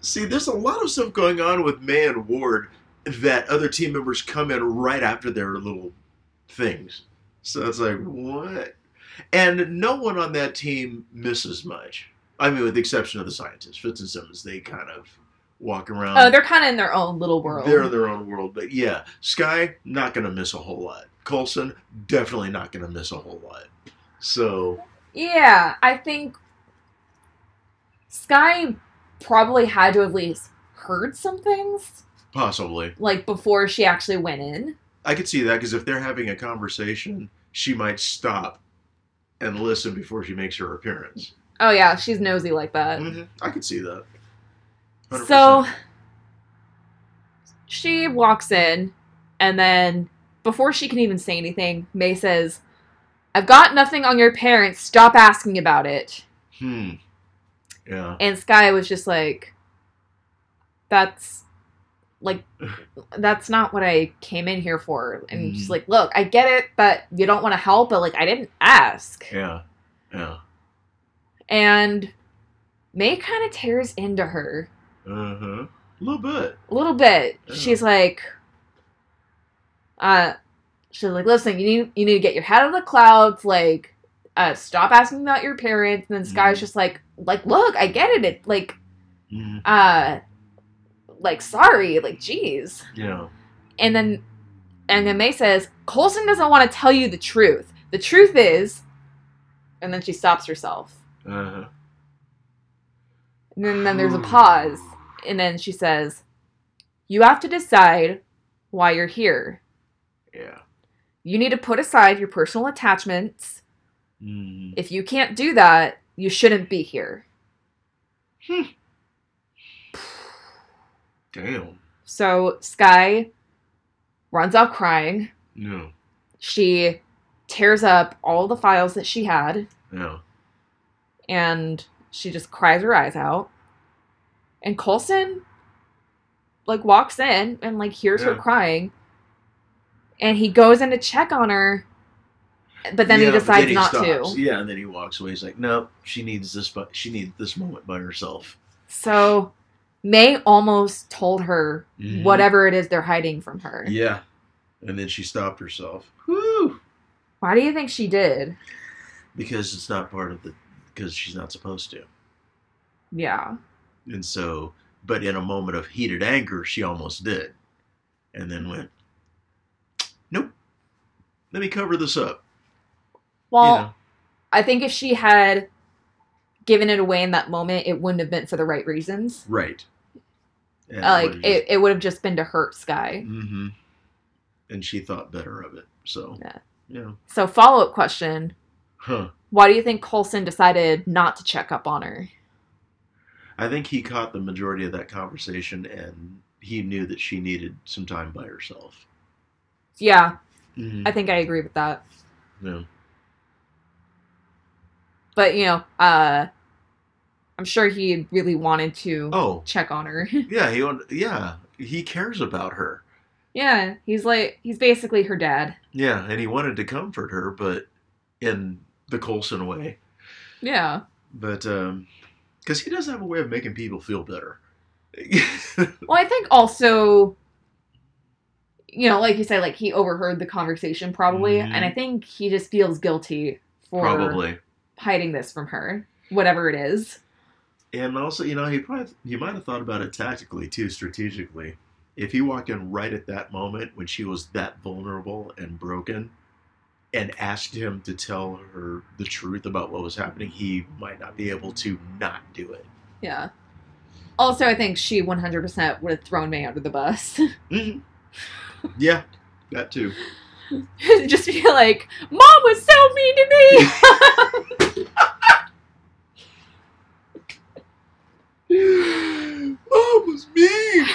See, there's a lot of stuff going on with May and Ward that other team members come in right after their little things. So it's like what? And no one on that team misses much. I mean, with the exception of the scientists, Fitz and Simmons, they kind of walk around. oh, they're kind of in their own little world. They're in their own world, but yeah, Skye not gonna miss a whole lot. Coulson definitely not gonna miss a whole lot. So Yeah, I think Skye probably had to at least heard some things, possibly, like before she actually went in. I could see that because if they're having a conversation, she might stop and listen before she makes her appearance. Oh yeah, she's nosy like that. Mhm. I could see that. 100%. So she walks in, and then before she can even say anything, May says, I've got nothing on your parents. Stop asking about it. hmm, yeah, And Skye was just like, That's like, that's not what I came in here for. And she's Mhm. like, Look, I get it, but you don't want to help, but like, I didn't ask. yeah, yeah. And May kind of tears into her. Huh. A little bit. a little bit. Yeah. She's like, uh, she's like, listen, you need you need to get your head out of the clouds. Like, uh, stop asking about your parents. And then Skye's Mhm. just like, like, look, I get it. It like, hmm uh, like, sorry, like, jeez. Yeah. And then, and then May says, Coulson doesn't want to tell you the truth. The truth is, and then she stops herself. Uh huh. And then, then there's a pause. And then she says, You have to decide why you're here. Yeah. You need to put aside your personal attachments. Mm. If you can't do that, you shouldn't be here. Damn. So Skye runs off crying. No. She tears up all the files that she had Yeah. and she just cries her eyes out. And Coulson like walks in and like hears her crying. And he goes in to check on her, but then Yeah, he decides he not stops. to. Yeah, and then he walks away. He's like, "Nope, she needs this. But she needs this moment by herself." So May almost told her Mhm. whatever it is they're hiding from her. Yeah. And then she stopped herself. Woo! Why do you think she did? Because it's not part of the. Because she's not supposed to. Yeah. And so, but in a moment of heated anger, she almost did. And then went, nope, let me cover this up. Well, you know? I think if she had given it away in that moment, it wouldn't have been for the right reasons. Right. And like it, it would have just been to hurt Skye. hmm And she thought better of it. So, Yeah. yeah. So follow up question: Huh. Why do you think Coulson decided not to check up on her? I think he caught the majority of that conversation and he knew that she needed some time by herself. Yeah, Mm-hmm. I think I agree with that. Yeah. But you know, uh, I'm sure he really wanted to Oh, check on her. yeah. He, want- yeah. He cares about her. yeah, he's like he's basically her dad. Yeah, and he wanted to comfort her, but in the Coulson way. Yeah. But um because he does have a way of making people feel better. Well, I think also, you know, like you said, like he overheard the conversation probably, Mhm. and I think he just feels guilty for Probably. hiding this from her, whatever it is. And also, you know, he probably he might have thought about it tactically too, strategically. If he walked in right at that moment when she was that vulnerable and broken and asked him to tell her the truth about what was happening, he might not be able to not do it. Yeah. Also, I think she 100% would have thrown me under the bus. Mhm. yeah, that too. just be like, Mom was so mean to me! Mom was mean.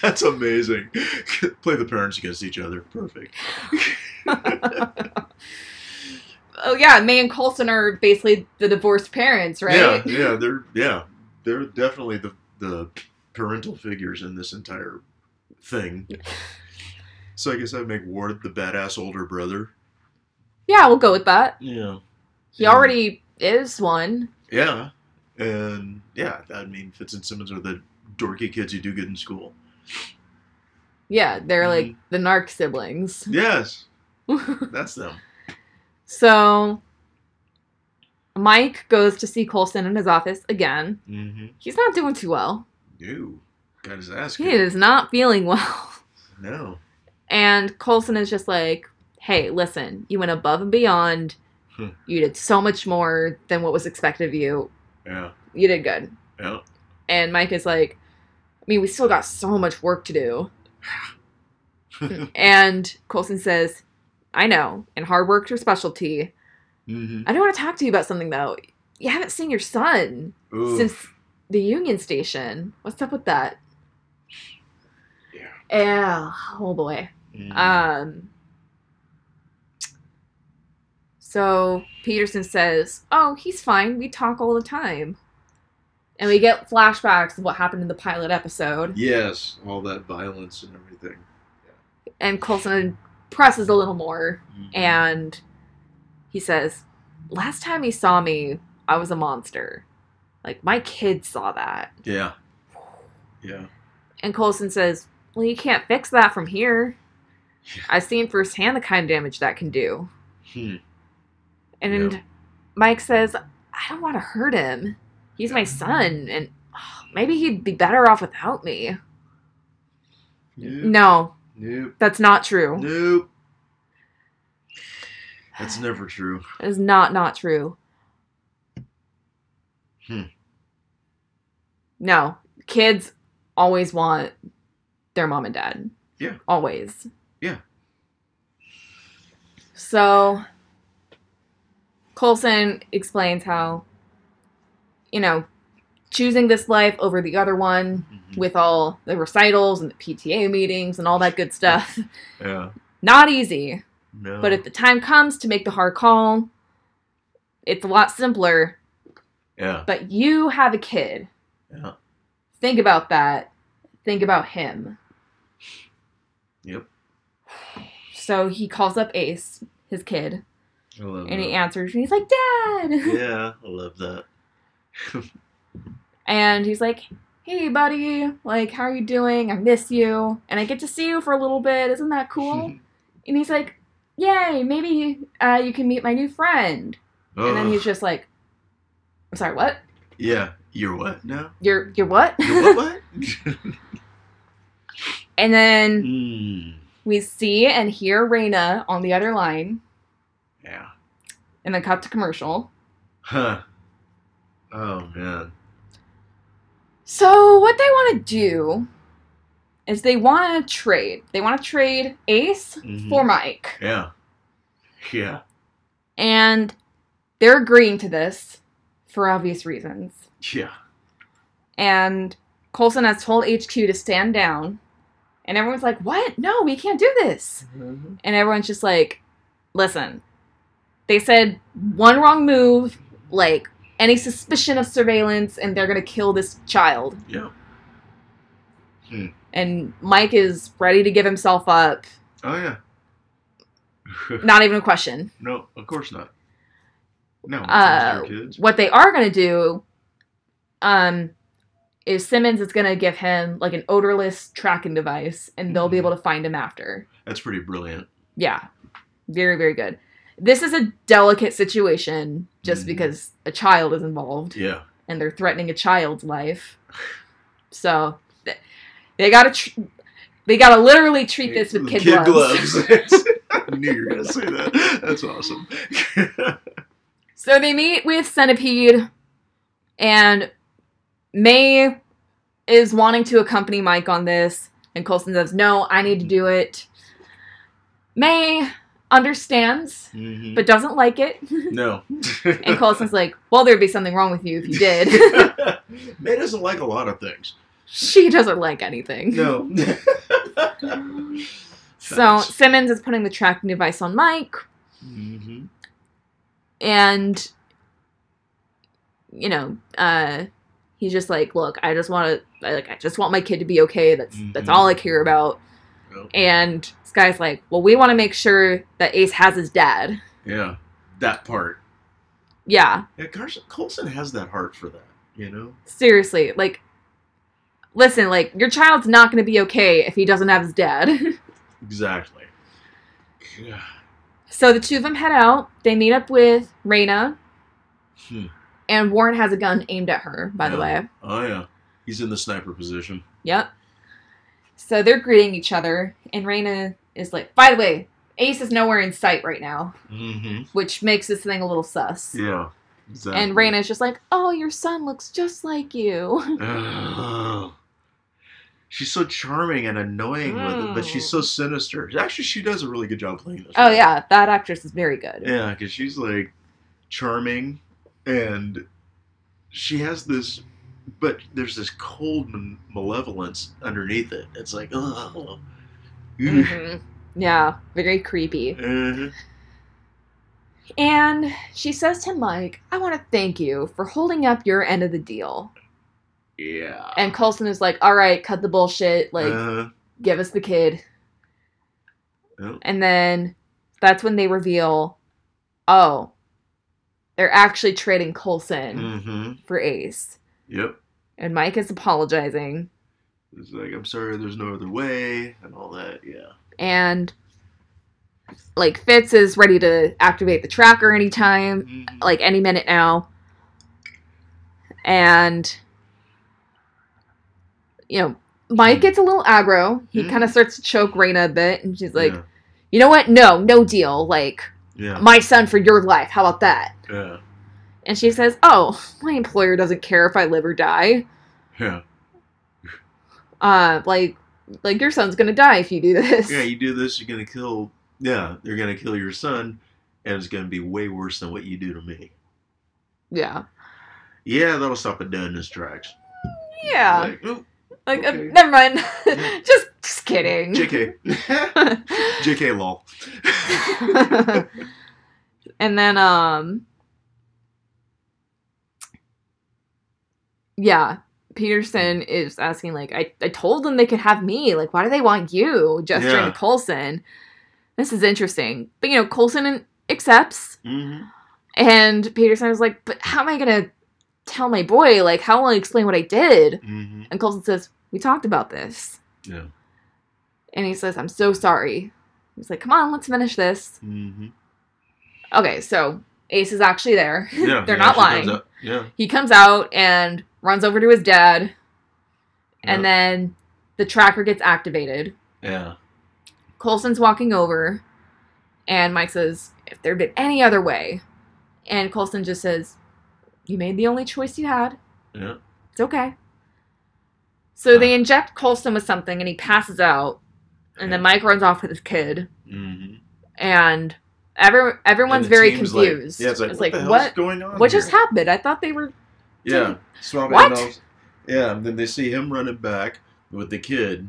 That's amazing. Play the parents against each other. Perfect. oh, yeah, May and Coulson are basically the divorced parents, right? Yeah, yeah, they're yeah, they're definitely the the parental figures in this entire thing. So I guess I'd make Ward the badass older brother. Yeah, we'll go with that. Yeah. He already is one. Yeah. And yeah, I mean Fitz and Simmons are the dorky kids who do good in school. Yeah, they're like Mhm. the narc siblings. Yes, that's them. so Mike goes to see Coulson in his office again. Mm-hmm. He's not doing too well. No. Got his ass He is not feeling well. No. And Coulson is just like, hey, listen, you went above and beyond. Hmm. You did so much more than what was expected of you. Yeah. You did good. Yeah. And Mike is like, mean, we still got so much work to do. and Coulson says, I know, and hard work's your specialty. mm-hmm. I don't want to talk to you about something though. You haven't seen your son since the Union Station. What's up with that? Yeah. Yeah. Oh boy. Mm. Um. So Peterson says, "Oh, he's fine. We talk all the time." And we get flashbacks of what happened in the pilot episode. yes, all that violence and everything. And Coulson presses a little more Mhm. and he says, "Last time he saw me, I was a monster. Like my kids saw that." yeah, yeah, And Coulson says, Well, you can't fix that from here. Yeah. I've seen firsthand the kind of damage that can do. Hmm. And Yeah. Mike says, I don't want to hurt him. He's my son, and oh, maybe he'd be better off without me. Nope. No, Nope. that's not true. Nope. That's never true. It is not not true. Hmm. No, kids always want their mom and dad. Yeah. Always. Yeah. So Coulson explains how, you know, choosing this life over the other one Mhm. with all the recitals and the PTA meetings and all that good stuff, Yeah. not easy. No. But if the time comes to make the hard call, it's a lot simpler. yeah. But you have a kid. Yeah. Think about that. Think about him. Yep. So he calls up Ace, his kid, I love and he answers, and he's like, Dad! Yeah, I love that. And he's like, Hey, buddy, like, how are you doing? I miss you. And I get to see you for a little bit. Isn't that cool? and he's like, Yay, maybe uh, you can meet my new friend. And then he's just like, I'm sorry, what? Yeah. You're what now? You're, you're what? You're what? what? and then mm. we see and hear Raina on the other line, Yeah. and then cut to commercial. Huh. Oh man. So what they want to do is they want to trade. They want to trade Ace Mhm. for Mike, Yeah. Yeah. and they're agreeing to this for obvious reasons. Yeah. And Coulson has told HQ to stand down, and everyone's like, "What? No, we can't do this." Mm-hmm. And everyone's just like, "Listen, they said one wrong move, like any suspicion of surveillance, and they're gonna kill this child." Yeah. and Mike is ready to give himself up. Oh yeah. Not even a question. no, of course not. No. Uh, those kids. What they are going to do um, is Simmons is going to give him like an odorless tracking device, and they'll be Mhm. able to find him after. That's pretty brilliant. Yeah, very very good. This is a delicate situation just Mhm. because a child is involved Yeah. and they're threatening a child's life. So th- they got to tr- they got to literally treat this with kid, gloves. I knew you were gonna say that. That's awesome. So they meet with Centipede, and May is wanting to accompany Mike on this, and Coulson says, No, I need to do it. May understands, Mhm. but doesn't like it. no. And Coulson's like, Well, there'd be something wrong with you if you did. May doesn't like a lot of things. she doesn't like anything. No. So Facts. Simmons is putting the tracking device on Mike, Mhm. and you know, uh, he's just like, "Look, I just want to, like, I just want my kid to be okay. That's that's Mhm. all I care about." And Skye's like, "Well, we want to make sure that Ace has his dad." yeah, that part. Yeah, Yeah, Carson Coulson has that heart for that. You know. seriously, like, listen, like, your child's not going to be okay if he doesn't have his dad. Exactly. Yeah. so the two of them head out. They meet up with Raina, Hmm. and Warren has a gun aimed at her. By the way, Oh yeah. He's in the sniper position. Yep. So they're greeting each other, and Raina is like, by the way, Ace is nowhere in sight right now, Mm-hmm. which makes this thing a little sus. Yeah. Exactly. And Raina's just like, oh, your son looks just like you. Oh. she's so charming and annoying with it, but she's so sinister. Actually, she does a really good job playing this. Oh role. yeah, that actress is very good. Yeah, because she's like charming and she has this, but there's this cold malevolence underneath it. It's like, oh, Mhm. Yeah, very creepy. Uh-huh. And she says to Mike, I want to thank you for holding up your end of the deal. yeah. And Coulson is like, all right, cut the bullshit. Like, uh, give us the kid. Yep. And then that's when they reveal, oh, they're actually trading Coulson mm-hmm. for Ace. Yep. And Mike is apologizing. It's like, I'm sorry, there's no other way, and all that. Yeah. And like Fitz is ready to activate the tracker anytime, Mhm. like any minute now. And you know, Mike gets a little aggro. He Mhm. kind of starts to choke Raina a bit, and she's like, yeah. "You know what? No, no deal. Like Yeah. my son for your life. How about that?" Yeah. And she says, "Oh, my employer doesn't care if I live or die. Yeah. Uh, like, like your son's gonna die if you do this." Yeah, you do this, you're gonna kill. Yeah, they're gonna kill your son, and it's gonna be way worse than what you do to me. yeah, Yeah, that'll stop it dead in its tracks. yeah. Like, oh, Like, uh, never mind. Just, just kidding. JK. JK lol. and then, um, yeah, Peterson is asking, like, I, I told them they could have me. Like, why do they want you? Gesturing Yeah. to Coulson. This is interesting. But, you know, Coulson accepts. hmm And Peterson is like, but how am I going to tell my boy? Like, how will I explain what I did? hmm And Coulson says, we talked about this. Yeah. And he says, I'm so sorry. He's like, come on, let's finish this. hmm Okay, so Ace is actually there. Yeah. They're he not lying. Yeah. He comes out and runs over to his dad, and Yeah. then the tracker gets activated. Yeah. Coulson's walking over, and Mike says, If there'd been any other way. And Coulson just says, You made the only choice you had. Yeah. It's okay. So they inject Coulson with something, and he passes out. And then Mike runs off with his kid, hmm and every, everyone's And very team's like- confused. yeah, it's like, what, the hell's what? going on? What here? just happened? I thought they were. Yeah. Swapping What? those- Yeah, and then they see him running back with the kid.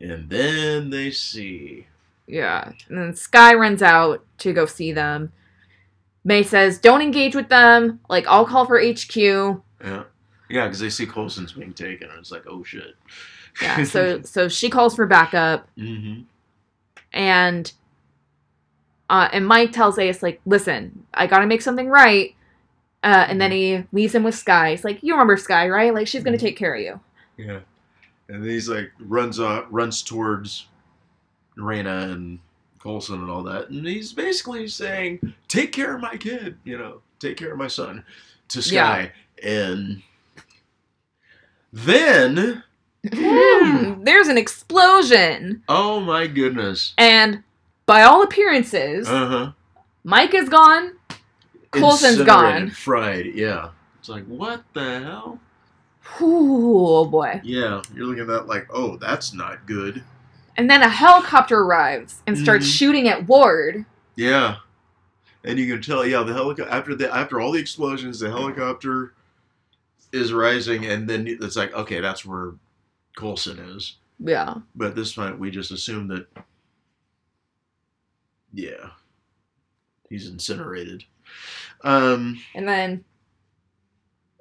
And then they see. Yeah. And then Skye runs out to go see them. May says, "Don't engage with them. Like I'll call for HQ." Yeah. Yeah, because they see Coulson's being taken, and it's like, oh shit. Yeah. So so she calls for backup, hmm and uh, and Mike tells Ace like, "Listen, I gotta make something right." Uh, and then he leaves him with Skye. He's like, "You remember Skye, right? Like she's gonna take care of you." Yeah. And then he's like runs up, runs towards Raina and Coulson and all that, and he's basically saying, "Take care of my kid, you know, take care of my son," to Skye, and then, Hmm, There's an explosion, oh my goodness, and by all appearances, uh huh, Mike is gone. Coulson's gone. fried, yeah. It's like what the hell? Oh boy. Yeah, you're looking at that like, oh, that's not good. And then a helicopter arrives and starts Mhm. shooting at Ward. Yeah, and you can tell. Yeah, the helicopter after the after all the explosions, the helicopter is rising, and then it's like, okay, that's where Coulson is. Yeah. But at this point, we just assume that, yeah, he's incinerated. Um, And then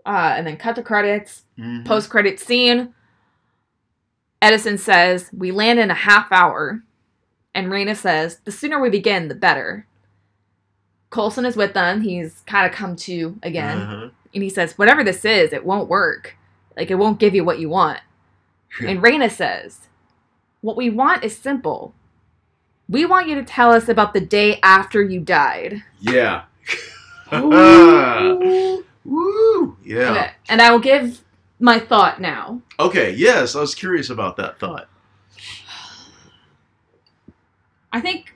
uh and then cut the credits. mhm. Post credit scene. Edison says, We land in a half hour. And Raina says, The sooner we begin, the better. Coulson is with them. He's kind of come to again. Uh-huh. And he says, Whatever this is, it won't work. Like, it won't give you what you want. And Raina says, What we want is simple. We want you to tell us about the day after you died. Yeah. Woo! Yeah. Okay, And I will give my thought now. Okay. Yes, I was curious about that thought. I think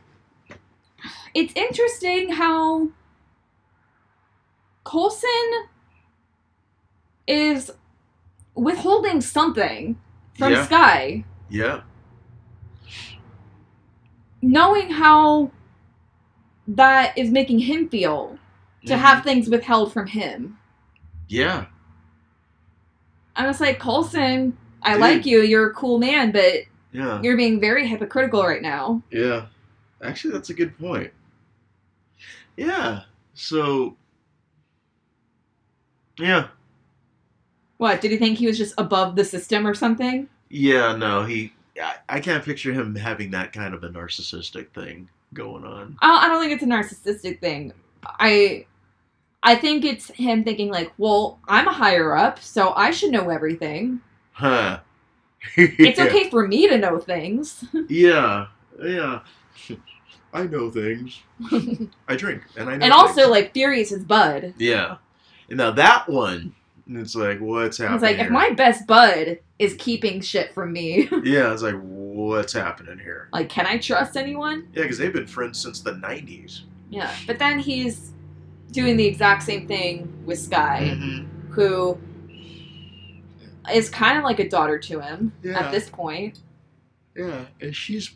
it's interesting how Coulson is withholding something from Yeah. Skye, Yeah. knowing how that is making him feel to Mhm. have things withheld from him. Yeah. I'm just like, Coulson, I Dude. like you, you're a cool man, but Yeah. you're being very hypocritical right now. Yeah. Actually, that's a good point. Yeah. So. Yeah. What, did he think he was just above the system or something? Yeah. No, he. I, I can't picture him having that kind of a narcissistic thing going on. I don't, I don't think it's a narcissistic thing. I I think it's him thinking like, well, I'm a higher up, so I should know everything. Huh. It's okay for me to know things. Yeah. Yeah. I know things. I drink and I know and also, things. like, Fury is his bud. Yeah. And now that one, it's like, what's happening? It's like, if my best bud is keeping shit from me, Yeah, it's like, what's happening here? like, can I trust anyone? Yeah, because they've been friends since the 90s. Yeah. But then he's doing the exact same thing with Skye, Mm-hmm. who is kind of like a daughter to him Yeah. at this point. Yeah, and she's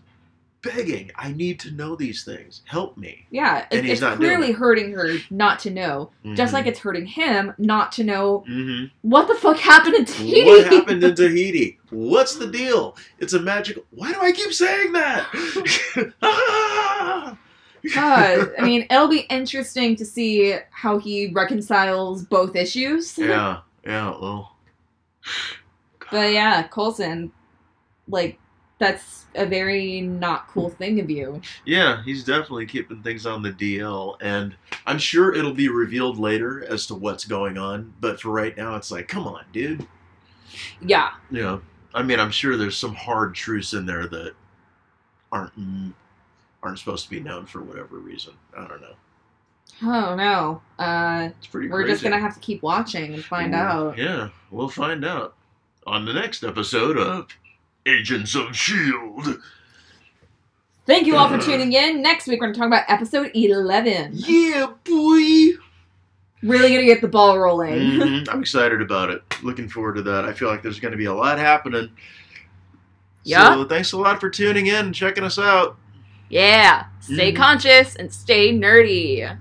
begging, I need to know these things. Help me. Yeah, And it, it's clearly it. hurting her not to know, just like it's hurting him not to know hmm what the fuck happened in Tahiti. What happened in Tahiti? What's the deal? It's a magical. Why do I keep saying that? Ah! God, I mean, it'll be interesting to see how he reconciles both issues. yeah, yeah, well. But yeah, Coulson, like, that's a very not cool thing of you. Yeah, he's definitely keeping things on the DL, and I'm sure it'll be revealed later as to what's going on. But for right now, it's like, come on, dude. Yeah. Yeah. I mean, I'm sure there's some hard truths in there that aren't aren't supposed to be known for whatever reason. I don't know. Oh no. Uh, It's pretty. we're crazy. just gonna have to keep watching and find Ooh, out. Yeah, we'll find out on the next episode of Agents of Shield. Thank you all for tuning in. Next week we're gonna talk about episode eleven. Yeah, boy. Really gonna get the ball rolling. Mhm, I'm excited about it. Looking forward to that. I feel like there's going to be a lot happening. Yeah. So thanks a lot for tuning in and checking us out. Yeah. Stay Mhm. conscious and stay nerdy.